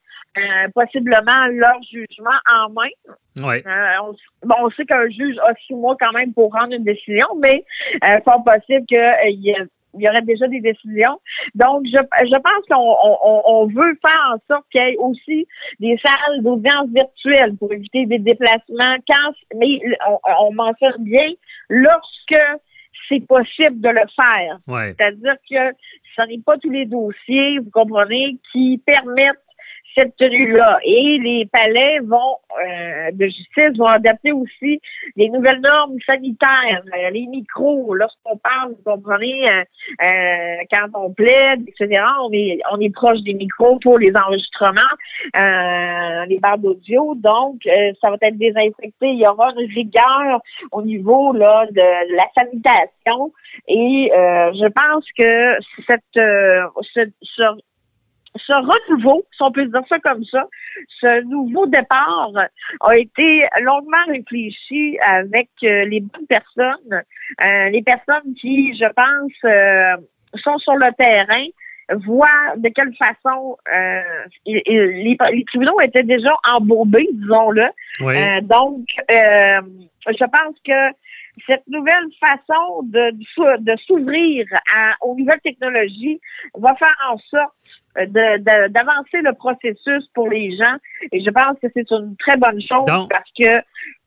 G: possiblement leur jugement en main.
C: Ouais.
G: on, bon, on sait qu'un juge a six mois quand même pour rendre une décision, mais c'est pas possible qu'il y ait il y aurait déjà des décisions. Donc, je, je pense qu'on on, on veut faire en sorte qu'il y ait aussi des salles d'audience virtuelles pour éviter des déplacements. Quand, mais on, on mentionne bien lorsque c'est possible de le faire. C'est-à-dire que ce n'est pas tous les dossiers, vous comprenez, qui permettent cette tenue-là. Et les palais vont euh, de justice vont adapter aussi les nouvelles normes sanitaires, euh, les micros. Lorsqu'on parle, vous comprenez, euh, quand on plaide, etc., on est on est proche des micros pour les enregistrements, les barres d'audio. Donc, ça va être désinfecté. Il y aura une rigueur au niveau là de, la sanitation. Et je pense que cette ce, ce renouveau, si on peut dire ça comme ça, ce nouveau départ a été longuement réfléchi avec euh, les bonnes personnes, euh, les personnes qui, je pense, euh, sont sur le terrain, voient de quelle façon les, les, tribunaux étaient déjà embourbés, disons-le. donc, je pense que cette nouvelle façon de, de s'ouvrir aux nouvelles technologies va faire en sorte d'avancer le processus pour les gens. Et je pense que c'est une très bonne chose parce que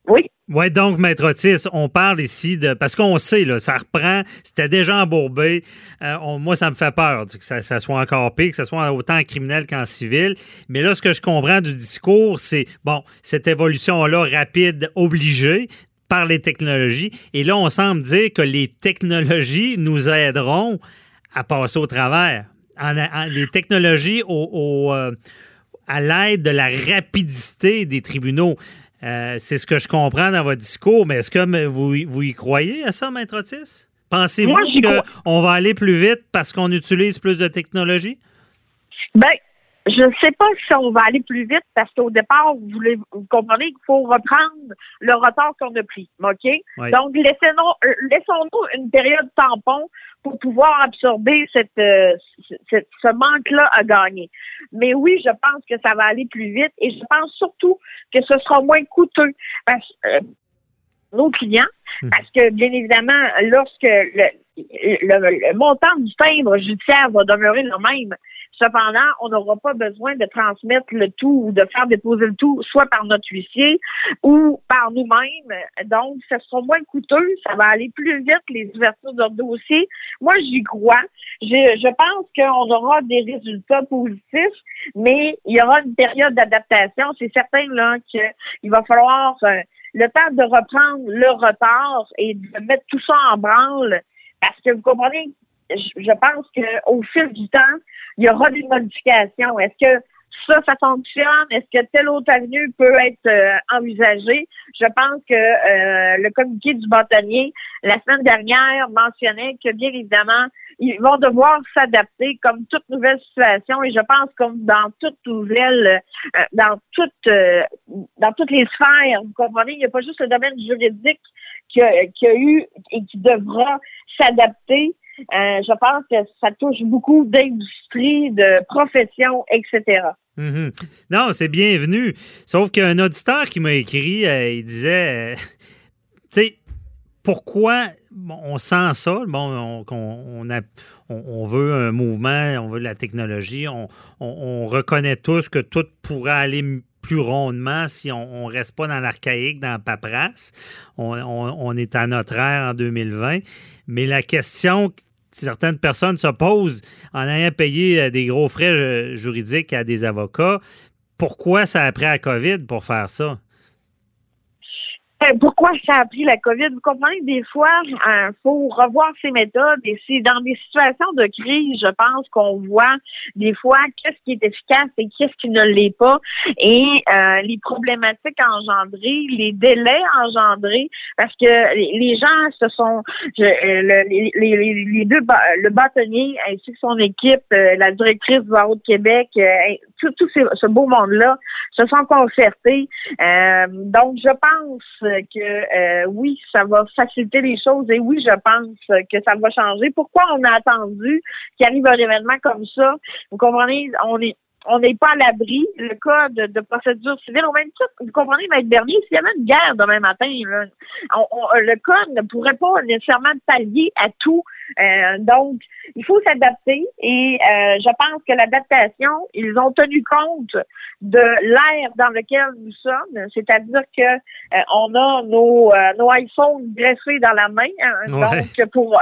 G: oui.
C: Oui, donc, Maître Otis, on parle ici de. Parce qu'on sait, là, ça reprend, c'était déjà embourbé. Euh, moi, ça me fait peur que ça, soit encore pire, que ce soit autant en criminel qu'en civil. Mais là, ce que je comprends du discours, c'est, bon, cette évolution-là rapide, obligée par les technologies. Et là, on semble dire que les technologies nous aideront à passer au travers les technologies au, euh, à l'aide de la rapidité des tribunaux. Euh, c'est ce que je comprends dans votre discours, mais est-ce que vous, vous y croyez à ça, Maître Otis? Pensez-vous qu'on va aller plus vite parce qu'on utilise plus de technologie?
G: Ben, je ne sais pas si on va aller plus vite parce qu'au départ, vous, voulez, vous comprenez qu'il faut reprendre le retard qu'on a pris. OK? Donc, laissons-nous euh, laissons une période tampon pour pouvoir absorber cette, euh, ce manque-là à gagner. Mais oui, je pense que ça va aller plus vite et je pense surtout que ce sera moins coûteux parce euh, nos clients, hmm. parce que bien évidemment, lorsque le, le, montant du timbre judiciaire va demeurer le même, Cependant, on n'aura pas besoin de transmettre le tout ou de faire déposer le tout soit par notre huissier ou par nous-mêmes. Donc, ce sera moins coûteux, ça va aller plus vite, les ouvertures de dossier. Moi, j'y crois. Je, je pense qu'on aura des résultats positifs, mais il y aura une période d'adaptation. C'est certain là qu'il va falloir euh, le temps de reprendre le retard et de mettre tout ça en branle parce que vous comprenez, je pense qu'au fil du temps, il y aura des modifications. Est-ce que ça, ça fonctionne? Est-ce que telle autre avenue peut être euh, envisagée? Je pense que euh, le communiqué du bâtonnier, la semaine dernière, mentionnait que bien évidemment, ils vont devoir s'adapter comme toute nouvelle situation et je pense comme dans toute nouvelle, euh, dans toute, dans toutes les sphères, vous comprenez, il n'y a pas juste le domaine juridique qui qui a eu et qui devra s'adapter. Euh, je pense que ça touche beaucoup d'industries, de professions, etc.
C: Mhm. Non, c'est bienvenu. Sauf qu'un auditeur qui m'a écrit, euh, il disait, euh, tu sais, pourquoi on sent ça? Bon, on, on, veut un mouvement, on veut la technologie, on, reconnaît tous que tout pourrait aller plus rondement si on ne reste pas dans l'archaïque, dans la paperasse. On, est à notre ère en 2020. Mais la question que certaines personnes se posent en ayant payé euh, des gros frais euh, juridiques à des avocats, pourquoi ça a pris la COVID pour faire ça?
G: Ben, pourquoi ça a pris la COVID? Vous comprenez, des fois, il euh, faut revoir ses méthodes et c'est dans des situations de crise, je pense, qu'on voit des fois qu'est-ce qui est efficace et qu'est-ce qui ne l'est pas et euh, les problématiques engendrées, les délais engendrés, parce que les gens se sont, euh, les, deux, le bâtonnier ainsi que son équipe, la directrice du barreau de Québec, tout, ce beau monde-là se sont concertés. Euh, donc, je pense que oui, ça va faciliter les choses et oui, je pense que ça va changer. Pourquoi on a attendu qu'il arrive un événement comme ça? Vous comprenez, on est on n'est pas à l'abri. Le code de, procédure civile, au même titre, vous comprenez, Maître Bernier, s'il y avait une guerre demain matin, le code ne pourrait pas nécessairement pallier à tout. Euh, donc, il faut s'adapter et euh, je pense que l'adaptation, ils ont tenu compte de l'ère dans lequel nous sommes, c'est-à-dire que euh, on a nos, nos iPhones dressés dans la main, hein, donc pour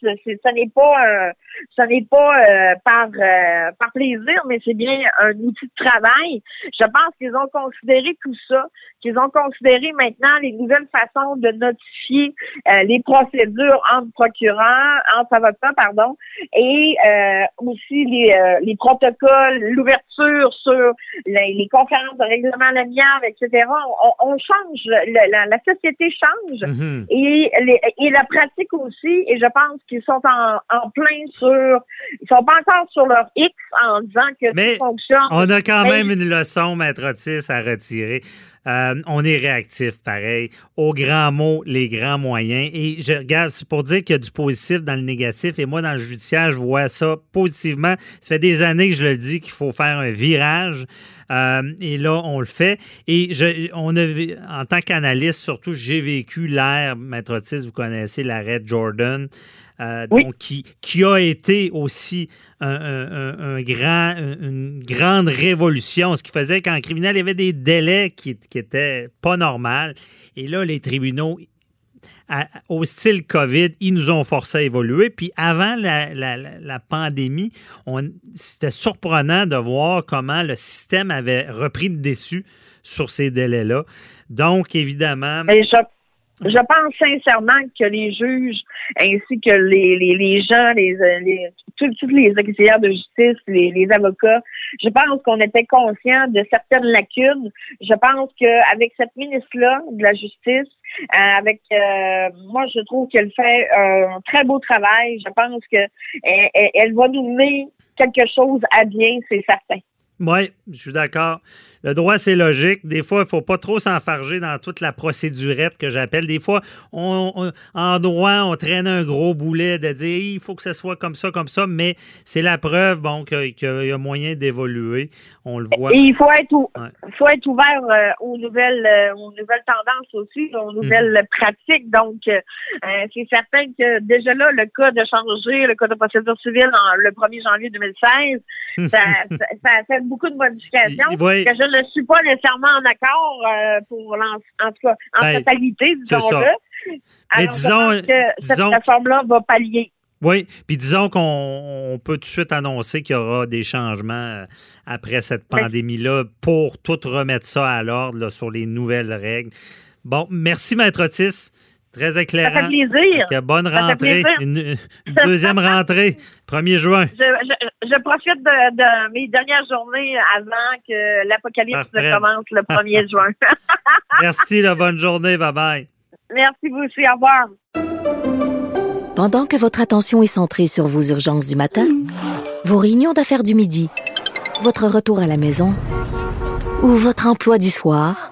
G: ce n'est pas ce n'est pas par par plaisir, mais c'est bien un outil de travail. Je pense qu'ils ont considéré tout ça, qu'ils ont considéré maintenant les nouvelles façons de notifier les procédures entre procureurs, entre avocats, pardon et euh, aussi les, euh, les protocoles, l'ouverture sur les, conférences de règlement l'amiable, etc. On, change, la, société change mm-hmm. et, et la pratique aussi. Et je pense qu'ils sont en, en plein sur, ils sont pas encore sur leur X en disant que
C: Mais
G: fonctionne.
C: On a quand même une leçon, maître Otis, à retirer. Euh, on est réactif, pareil. Aux grands mots, les grands moyens. Et je regarde, c'est pour dire qu'il y a du positif dans le négatif. Et moi, dans le judiciaire, je vois ça positivement. Ça fait des années que je le dis qu'il faut faire un virage. Euh, et là, on le fait. Et je, on a, en tant qu'analyste, surtout, j'ai vécu l'ère, Maître Otis, vous connaissez l'arrêt Jordan. Euh, donc qui, qui a été aussi un, grand, une grande révolution, ce qui faisait qu'en criminel, il y avait des délais qui, qui étaient pas normaux. Et là, les tribunaux, au style COVID, ils nous ont forcé à évoluer. Puis avant la, la, la pandémie, c'était surprenant de voir comment le système avait repris le dessus sur ces délais-là. Donc, évidemment...
G: Je pense sincèrement que les juges ainsi que les, les, les gens, les, les tous, les auxiliaires de justice, les, les avocats, je pense qu'on était conscient de certaines lacunes. Je pense qu'avec cette ministre-là de la Justice, euh, avec euh, moi, je trouve qu'elle fait un très beau travail. Je pense que elle, elle va nous mener quelque chose à bien, c'est certain.
C: Oui, je suis d'accord. Le droit, c'est logique. Des fois, il ne faut pas trop s'enfarger dans toute la procédurette que j'appelle. Des fois, on, en droit, on traîne un gros boulet de dire il faut que ce soit comme ça, comme ça, mais c'est la preuve bon, qu'il y a moyen d'évoluer. On le voit.
G: Et il faut être, faut être ouvert euh, aux, nouvelles, euh, aux nouvelles tendances aussi, aux nouvelles mhm. pratiques. Donc, euh, c'est certain que déjà là, le cas de changer le code de procédure civile en, le 1er janvier 2016, ça, ça, a fait beaucoup de modifications que je ne suis pas nécessairement en accord euh, pour en, tout cas en ben, totalité, disons-le.
C: Mais disons,
G: que cette réforme-là va pallier.
C: Oui, puis disons qu'on peut tout de suite annoncer qu'il y aura des changements euh, après cette pandémie-là pour tout remettre ça à l'ordre sur les nouvelles règles. Bon, merci, Maître Otis. Très éclairant.
G: Ça fait plaisir.
C: bonne rentrée. Une, deuxième rentrée, 1er juin.
G: Je, profite de, mes dernières journées avant que l'apocalypse commence le 1er juin.
C: Merci, la bonne journée. Bye-bye.
G: Merci vous aussi. Au revoir.
A: Pendant que votre attention est centrée sur vos urgences du matin, vos réunions d'affaires du midi, votre retour à la maison ou votre emploi du soir,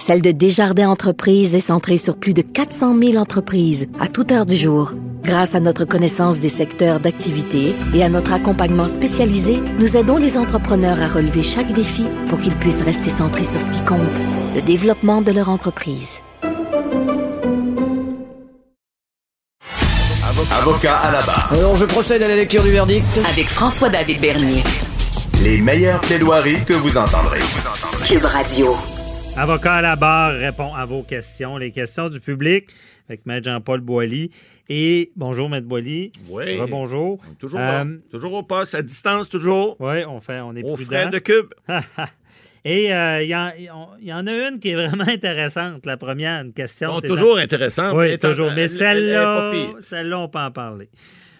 A: celle de Desjardins Entreprises est centrée sur plus de 400 000 entreprises à toute heure du jour. Grâce à notre connaissance des secteurs d'activité et à notre accompagnement spécialisé, nous aidons les entrepreneurs à relever chaque défi pour qu'ils puissent rester centrés sur ce qui compte, le développement de leur entreprise.
B: Avocat à la barre.
H: Alors je procède à la lecture du verdict.
E: Avec François-David Bernier.
B: Les meilleures plaidoiries que vous entendrez.
E: Cube Radio.
C: Avocat à la barre répond à vos questions, les questions du public avec Maître Jean-Paul Boilly. Et bonjour, Maître Boilly.
F: Oui.
C: Bonjour.
F: Toujours, euh, toujours au poste, à distance, toujours.
C: Oui, on fait, on est
F: au frère de cube.
C: Et euh, il y, en a une qui est vraiment intéressante. La première, une question.
F: toujours intéressante.
C: Oui, toujours. Mais celle-là, celle-là, on peut en parler.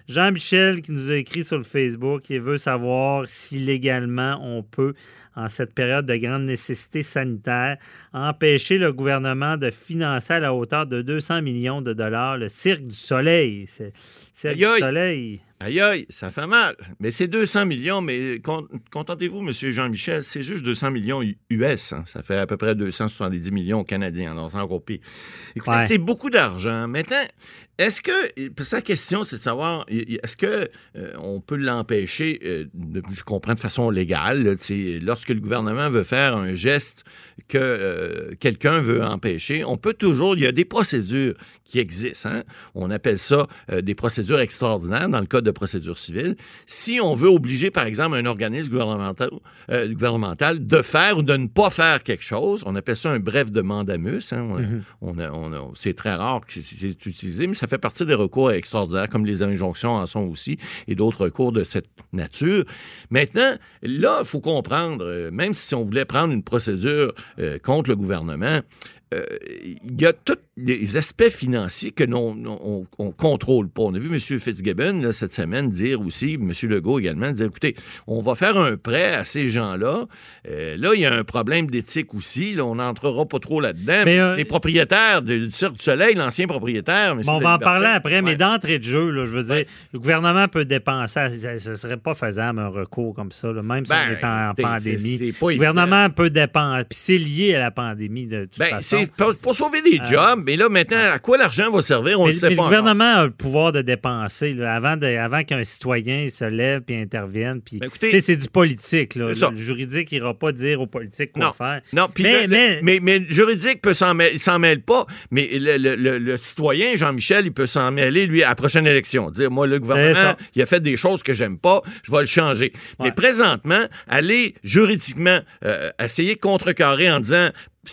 C: Jean-Michel qui nous a écrit sur le Facebook, il veut savoir si légalement on peut en cette période de grande nécessité sanitaire, empêcher le gouvernement de financer à la hauteur de 200 millions de dollars le Cirque du Soleil. Cirque du Soleil.
F: Aïe, aïe, ça fait mal. Mais c'est 200 millions, mais con- contentez-vous, M. Jean-Michel, c'est juste 200 millions US. hein. Ça fait à peu près 270 millions canadiens. Alors, c'est encore pire. Écoutez,
C: Ouais.
F: c'est beaucoup d'argent. Maintenant, est-ce que, la question, c'est de savoir, est-ce que euh, on peut l'empêcher, euh, je comprends de façon légale, là, lorsque le gouvernement veut faire un geste que euh, quelqu'un veut empêcher, on peut toujours, il y a des procédures qui existent. hein. On appelle ça euh, des procédures extraordinaires dans le code de procédure civile. Si on veut obliger, par exemple, un organisme gouvernemental, euh, gouvernemental de faire ou de ne pas faire quelque chose, on appelle ça un bref de mandamus. hein. On- on a- on a- c'est très rare que c'est- utilisé, mais ça fait partie des recours extraordinaires, comme les injonctions en sont aussi, et d'autres recours de cette nature. Maintenant, là, il faut comprendre, euh, même si on voulait prendre une procédure euh, contre le gouvernement, euh, il y a tous les aspects financiers que l'on on, on contrôle pas. On a vu M. Fitzgibbon là, cette semaine dire aussi, M. Legault également, dire écoutez, on va faire un prêt à ces gens-là. Euh, là, il y a un problème d'éthique aussi. Là, on n'entrera pas trop là-dedans.
C: Mais, euh,
F: les propriétaires du Cirque du Soleil, l'ancien propriétaire, M.
C: Bon, on va en parler après, mais d'entrée de jeu, là, je veux dire, le gouvernement peut dépenser, ce ne serait pas faisable un recours comme ça, là, même si
F: Ben,
C: on est en
F: écoutez,
C: pandémie. Le gouvernement peut dépenser, puis c'est lié à la pandémie de toute
F: Ben,
C: façon.
F: c'est pour, pour sauver des
C: Euh,
F: jobs, mais là, maintenant, à quoi l'argent va servir, on ne sait pas.
C: le
F: encore.
C: gouvernement a le pouvoir de dépenser là, avant, de- avant qu'un citoyen se lève puis intervienne. Puis,
F: Ben, écoutez,
C: c'est du politique. Là.
F: ça.
C: Le juridique n'ira pas dire aux politiques quoi
F: Non.
C: faire.
F: Non, puis
C: mais,
F: le-
C: mais-
F: mais, mais le juridique peut s'en s'en mêle pas, mais le, le- le- le citoyen, Jean-Michel, il peut s'en mêler, lui, à la prochaine élection. Dire, moi, le gouvernement, il a fait des choses que j'aime pas, je vais le changer. Mais présentement, aller juridiquement euh, essayer de contrecarrer en disant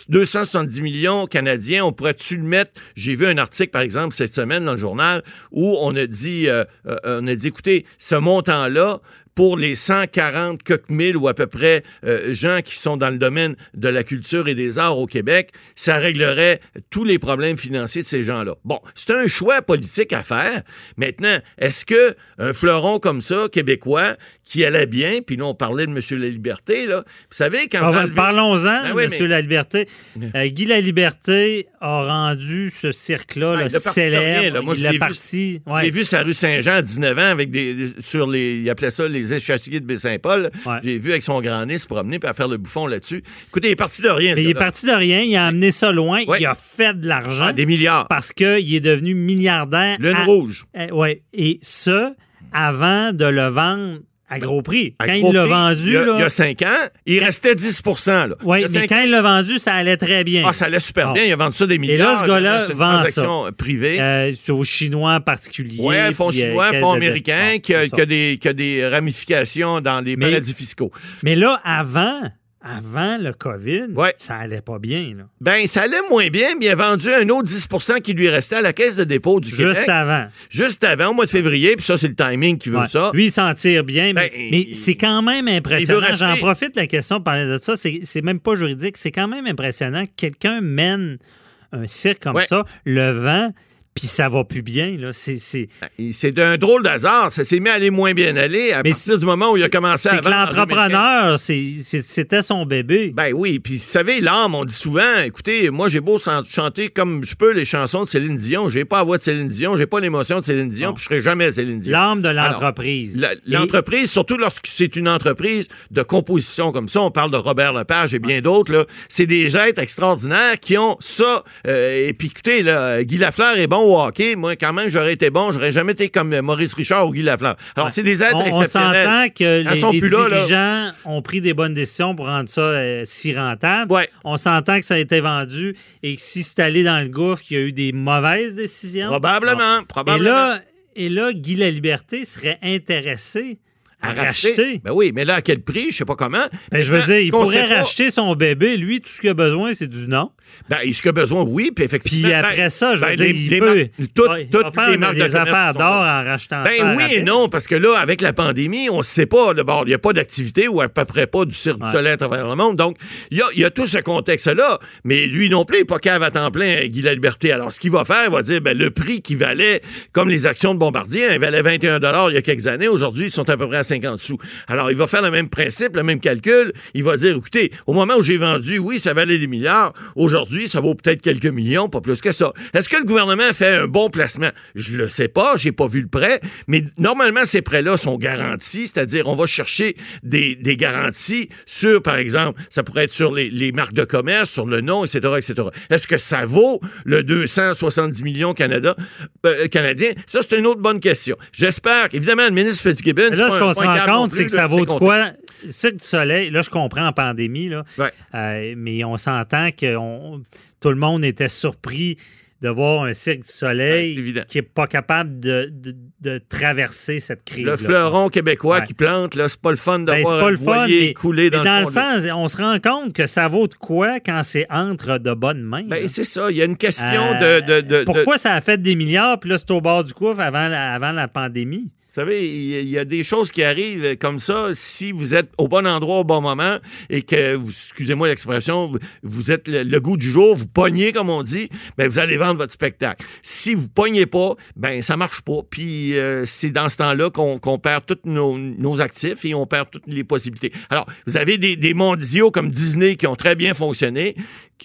F: 270 millions canadiens, on pourrait-tu le mettre? J'ai vu un article, par exemple, cette semaine dans le journal où on a dit, euh, euh, on a dit, écoutez, ce montant-là, pour les 140 quelques mille ou à peu près euh, gens qui sont dans le domaine de la culture et des arts au Québec, ça réglerait tous les problèmes financiers de ces gens-là. Bon, c'est un choix politique à faire. Maintenant, est-ce que un fleuron comme ça, québécois, qui allait bien, puis là, on parlait de M. La Liberté, là, vous savez, quand vous
C: Parlons-
F: enlevez-
C: Parlons-en,
F: Ben oui,
C: Monsieur
F: mais-
C: La Liberté. Euh, Guy La Liberté a rendu ce cirque-là
F: Ah,
C: célèbre.
F: là. Moi,
C: il
F: l'ai vu.
C: parti.
F: J'ai
C: ouais.
F: vu sa rue Saint-Jean à 19 ans avec des, sur les il appelait ça les échassiers de Baie-Saint-Paul.
C: Ouais.
F: J'ai vu avec son grand nez se promener puis à faire le bouffon là-dessus. Écoutez, il est parti de rien. ce
C: Mais il est parti de rien, il a amené ça loin,
F: Ouais.
C: il a fait de l'argent
F: Ah, des milliards.
C: parce qu'il est devenu milliardaire. À-
F: rouge.
C: Euh, ouais. Et ça, avant de le vendre à gros prix.
F: À
C: quand
F: gros
C: il l'a vendu,
F: il y a,
C: là.
F: il y a 5 ans, il restait 10 là.
C: Oui, mais quand
F: ans-
C: il l'a vendu, ça allait très bien.
F: Ah, ça allait super bien. Il a vendu ça des
C: Et
F: milliards.
C: là, ce gars-là vend ça.
F: transaction privée.
C: Euh, c'est aux Chinois en particulier.
F: Oui, fonds
C: euh,
F: chinois, fonds américains,
C: Bon,
F: qui, a,
C: c'est ça.
F: qui a des, qui a des ramifications dans les
C: Mais-
F: paradis fiscaux.
C: Mais là, avant, avant le COVID,
F: Ouais.
C: ça allait pas bien. là.
F: Ben, ça allait moins bien, mais il a vendu un autre 10% qui lui restait à la caisse de dépôt du
C: Juste
F: Québec.
C: avant.
F: Juste avant, au mois de février, puis ça, c'est le timing qui veut
C: Ouais.
F: ça.
C: Lui, il s'en tire bien, mais,
F: Ben,
C: mais
F: il-
C: c'est quand même impressionnant. J'en profite de la question de parler de ça. C'est même pas juridique. C'est quand même impressionnant que quelqu'un mène un cirque comme
F: Ouais.
C: ça, le vend, puis ça va plus bien. là. C'est c'est-
F: Et C'est d'un drôle d'hasard. Ça s'est mis à aller moins bien aller à
C: Mais
F: partir du moment où il a commencé à
C: c'est que l'entrepreneur, c'était son bébé.
F: Ben oui, puis vous savez, l'âme, on dit souvent, écoutez, moi j'ai beau chan- chanter comme je peux les chansons de Céline Dion, j'ai pas la voix de Céline Dion, j'ai pas l'émotion de Céline Dion, puis je serai jamais Céline Dion.
C: L'âme de l'entreprise. Et-
F: L'entreprise, surtout lorsque c'est une entreprise de composition comme ça, on parle de Robert Lepage et bien d'autres, là, c'est des êtres extraordinaires qui ont ça. euh, et puis écoutez, là, Guy Lafleur est bon au hockey. Moi, quand même, j'aurais été bon. J'aurais jamais été comme Maurice Richard ou Guy Lafleur. Alors, c'est des êtres
C: on, on s'entend que
F: Elles
C: les, les
F: là, là.
C: dirigeants ont pris des bonnes décisions pour rendre ça euh, si rentable.
F: Ouais.
C: On s'entend que ça a été vendu et que si c'est allé dans le gouffre, qu'il y a eu des mauvaises décisions.
F: Probablement,
C: Bon.
F: probablement.
C: Et là, et là, Guy La Liberté serait intéressé à, racheter.
F: Ben oui, mais là, à quel prix? Je sais pas comment.
C: Ben, je veux dire, il pourrait racheter son bébé. Lui, tout ce qu'il a besoin, c'est du non.
F: Ben, ce qu'il a besoin, oui, puis effectivement.
C: Puis après
F: ben,
C: ça, je veux
F: ben,
C: dire,
F: les-
C: il
F: les
C: peut
F: toutes- les marques de
C: des affaires d'or en rachetant
F: Ben oui et non, parce que là, avec la pandémie, on ne sait pas. D'abord, il n'y a pas d'activité ou à peu près pas du Cirque du. Soleil à travers le monde. Donc, il y a, il y a tout ce contexte-là. Mais lui non plus, il n'est pas cave à temps plein, Guy La Liberté. Alors, ce qu'il va faire, il va dire, ben, le prix qui valait, comme les actions de Bombardier, hein, il valait 21 il y a quelques années. Aujourd'hui, ils sont à peu près à 50 sous. Alors, il va faire le même principe, le même calcul. Il va dire, écoutez, au moment où j'ai vendu, oui, ça valait des milliards. Aujourd'hui, aujourd'hui, ça vaut peut-être quelques millions, pas plus que ça. Est-ce que le gouvernement fait un bon placement? Je le sais pas, j'ai pas vu le prêt, mais normalement, ces prêts-là sont garantis, c'est-à-dire on va chercher des, des, garanties sur, par exemple, ça pourrait être sur les, les marques de commerce, sur le nom, etc., etc. Est-ce que ça vaut le 270 millions Canada, euh, canadiens? Ça, c'est une autre bonne question. J'espère qu'évidemment, le ministre Fitzgibbon...
C: là, ce qu'on se rend compte, c'est que ça vaut de quoi? Cirque du Soleil, là, je comprends en pandémie, là, euh, mais on s'entend que tout le monde était surpris de voir un Cirque du Soleil qui n'est pas capable de, traverser cette crise.
F: Le fleuron québécois qui plante, là, c'est pas le fun de
C: ben,
F: voir
C: le fun, mais,
F: couler dans,
C: dans le, sens, on se rend compte que ça vaut de quoi quand c'est entre de bonnes mains.
F: Ben, c'est ça, il y a une question de, de,
C: Pourquoi ça a fait des milliards, puis là, c'est au bord du couvre avant, avant la pandémie?
F: Vous savez, il y a des choses qui arrivent comme ça si vous êtes au bon endroit au bon moment et que, excusez-moi l'expression, vous êtes le, goût du jour, vous pognez, comme on dit, ben vous allez vendre votre spectacle. Si vous pognez pas, ben ça marche pas. Puis euh, c'est dans ce temps-là qu'on perd tous nos, actifs et on perd toutes les possibilités. Alors, vous avez des, des mondiaux comme Disney qui ont très bien fonctionné,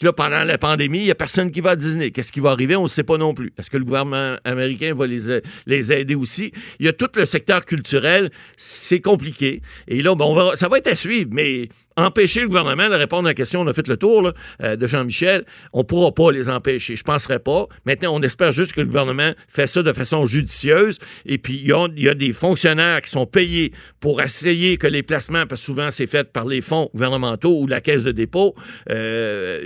F: là, pendant la pandémie, il n'y a personne qui va à Disney. Qu'est-ce qui va arriver? On ne sait pas non plus. Est-ce que le gouvernement américain va les, les aider aussi? Il y a le secteur culturel. C'est compliqué. Et là, bon, ça va être à suivre, mais empêcher le gouvernement de répondre à la question, on a fait le tour euh, de Jean-Michel, on ne pourra pas les empêcher. Je ne penserais pas. Maintenant, on espère juste que le gouvernement fait ça de façon judicieuse. Et puis, il y, a, des fonctionnaires qui sont payés pour essayer que les placements, parce que souvent c'est fait par les fonds gouvernementaux ou la caisse de dépôt euh,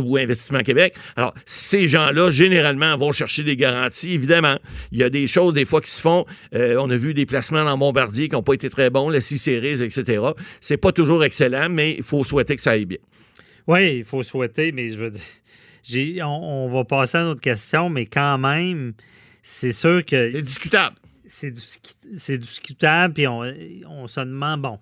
F: ou Investissement Québec. Alors, ces gens-là, généralement, vont chercher des garanties. Évidemment, il y a des choses des fois qui se font. Euh, on a vu des placements dans Bombardier qui n'ont pas été très bons, la C-Series, etc. C'est pas toujours excellent, mais il faut souhaiter que ça aille bien.
C: Oui, il faut souhaiter, mais je veux dire, on, on, va passer à une autre question, mais quand même, c'est sûr que.
F: C'est discutable
C: c'est discutable, puis on, on, se demande, bon,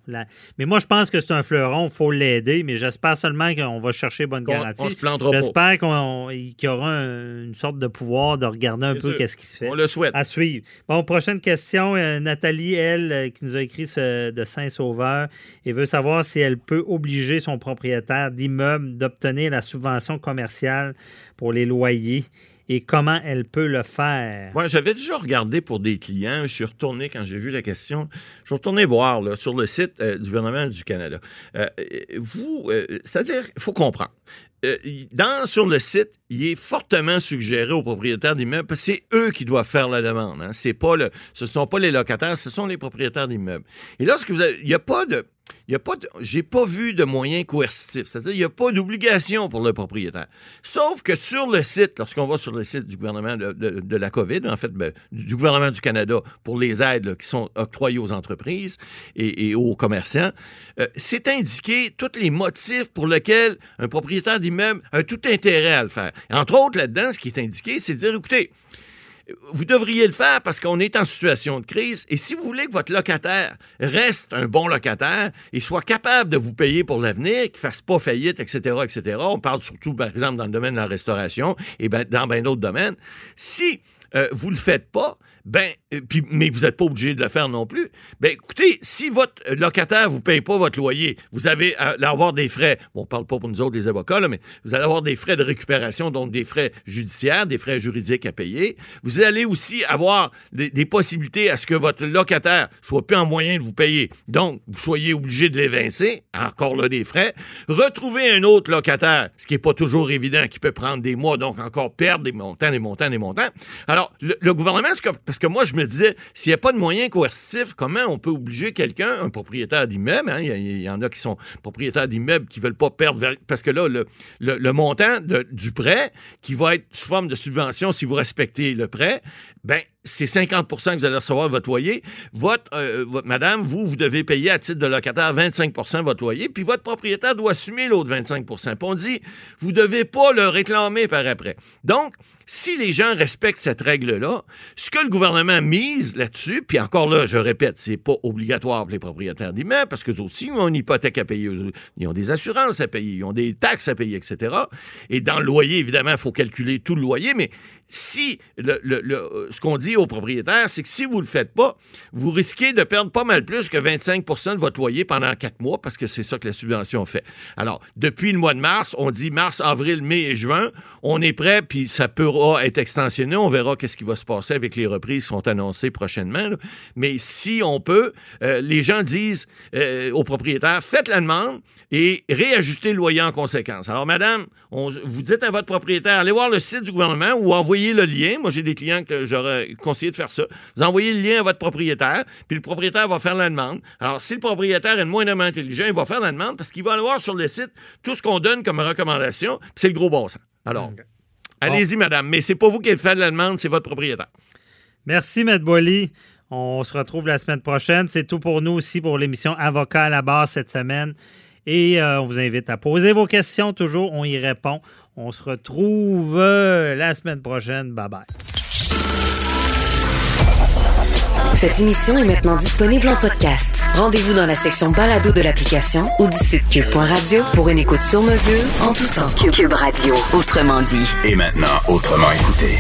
C: mais moi, je pense que c'est un fleuron, il faut l'aider, mais j'espère seulement qu'on va chercher bonne garantie. J'espère qu'il y aura une sorte de pouvoir de regarder un peu qu'est-ce qui se fait.
F: On le souhaite.
C: À suivre. Bon, prochaine question. Euh, Nathalie, elle, euh, qui nous a écrit de Saint-Sauveur, et veut savoir si elle peut obliger son propriétaire d'immeuble d'obtenir la subvention commerciale pour les loyers et comment elle peut le faire.
F: Moi, j'avais déjà regardé pour des clients. Je suis retourné quand j'ai vu la question. Je suis retourné voir là, sur le site euh, du gouvernement du Canada. Euh, vous, euh, c'est-à-dire, il faut comprendre. dans, sur le site, il est fortement suggéré aux propriétaires d'immeubles, parce que c'est eux qui doivent faire la demande. Hein. C'est pas le, ce ne sont pas les locataires, ce sont les propriétaires d'immeubles. Et lorsque vous avez, il n'y a pas de, il y a pas j'ai pas vu de moyens coercitifs, c'est-à-dire il n'y a pas d'obligation pour le propriétaire. Sauf que sur le site, lorsqu'on va sur le site du gouvernement de, la COVID, en fait, ben, du gouvernement du Canada pour les aides qui sont octroyées aux entreprises et, aux commerçants, euh, c'est indiqué tous les motifs pour lesquels un propriétaire d'immeuble a tout intérêt à le faire. entre autres, là-dedans, ce qui est indiqué, c'est de dire, écoutez, vous devriez le faire parce qu'on est en situation de crise. Et si vous voulez que votre locataire reste un bon locataire et soit capable de vous payer pour l'avenir, qu'il ne fasse pas faillite, etc., etc., on parle surtout, par exemple, dans le domaine de la restauration et ben, dans bien d'autres domaines, si euh, vous ne le faites pas, ben, euh, mais vous n'êtes pas obligé de le faire non plus. Ben, écoutez, si votre locataire vous paye pas votre loyer, vous allez avoir des frais. Bon, on parle pas pour nous autres des avocats, là, mais vous allez avoir des frais de récupération, donc des frais judiciaires, des frais juridiques à payer. Vous allez aussi avoir des, possibilités à ce que votre locataire soit plus en moyen de vous payer. Donc, vous soyez obligé de l'évincer, encore là des frais. Retrouver un autre locataire, ce qui n'est pas toujours évident, qui peut prendre des mois, donc encore perdre des montants, des montants, des montants. Alors, le, le gouvernement, parce que moi, je me disais, s'il n'y a pas de moyens coercitifs, comment on peut obliger quelqu'un, un propriétaire d'immeuble, hein, il y, en a qui sont propriétaires d'immeubles qui ne veulent pas perdre, parce que là, le, montant du prêt, qui va être sous forme de subvention si vous respectez le prêt, ben c'est 50% que vous allez recevoir votre loyer. Euh, votre, madame, vous, vous devez payer à titre de locataire 25% votre loyer, puis votre propriétaire doit assumer l'autre 25% Puis on dit, vous ne devez pas le réclamer par après. Donc, si les gens respectent cette règle-là, ce que le gouvernement mise là-dessus, puis encore là, je répète, c'est pas obligatoire pour les propriétaires d'immeubles, parce que aussi, ont une hypothèque à payer, ils ont des assurances à payer, ils ont des taxes à payer, etc. Et dans le loyer, évidemment, il faut calculer tout le loyer, mais si le- ce qu'on dit aux propriétaires, c'est que si vous le faites pas, vous risquez de perdre pas mal plus que 25% de votre loyer pendant quatre mois parce que c'est ça que la subvention fait. Alors, depuis le mois de mars, on dit mars, avril, mai et juin, on est prêt, puis ça pourra être extensionné. On verra qu'est-ce qui va se passer avec les reprises qui sont annoncées prochainement. Mais si on peut, euh, les gens disent euh, aux propriétaires, faites la demande et réajustez le loyer en conséquence. Alors, madame, vous dites à votre propriétaire, allez voir le site du gouvernement ou envoyez le lien. Moi, j'ai des clients que j'aurais conseillé de faire ça. Vous envoyez le lien à votre propriétaire, puis le propriétaire va faire la demande. Alors, si le propriétaire est moindrement intelligent, il va faire la demande parce qu'il va aller voir sur le site tout ce qu'on donne comme recommandation, puis c'est le gros bon sens. Alors, allez-y, madame, mais c'est pas vous qui faites la demande, c'est votre propriétaire.
C: Merci, M. Boily. On se retrouve la semaine prochaine. C'est tout pour nous aussi pour l'émission Avocat à la barre cette semaine. Et euh, on vous invite à poser vos questions toujours. On y répond. On se retrouve euh, la semaine prochaine. Bye bye.
E: Cette émission est maintenant disponible en podcast. Rendez-vous dans la section balado de l'application ou du site cube.radio pour une écoute sur mesure en tout temps. Cube Radio, autrement dit.
B: Et maintenant, autrement écouté.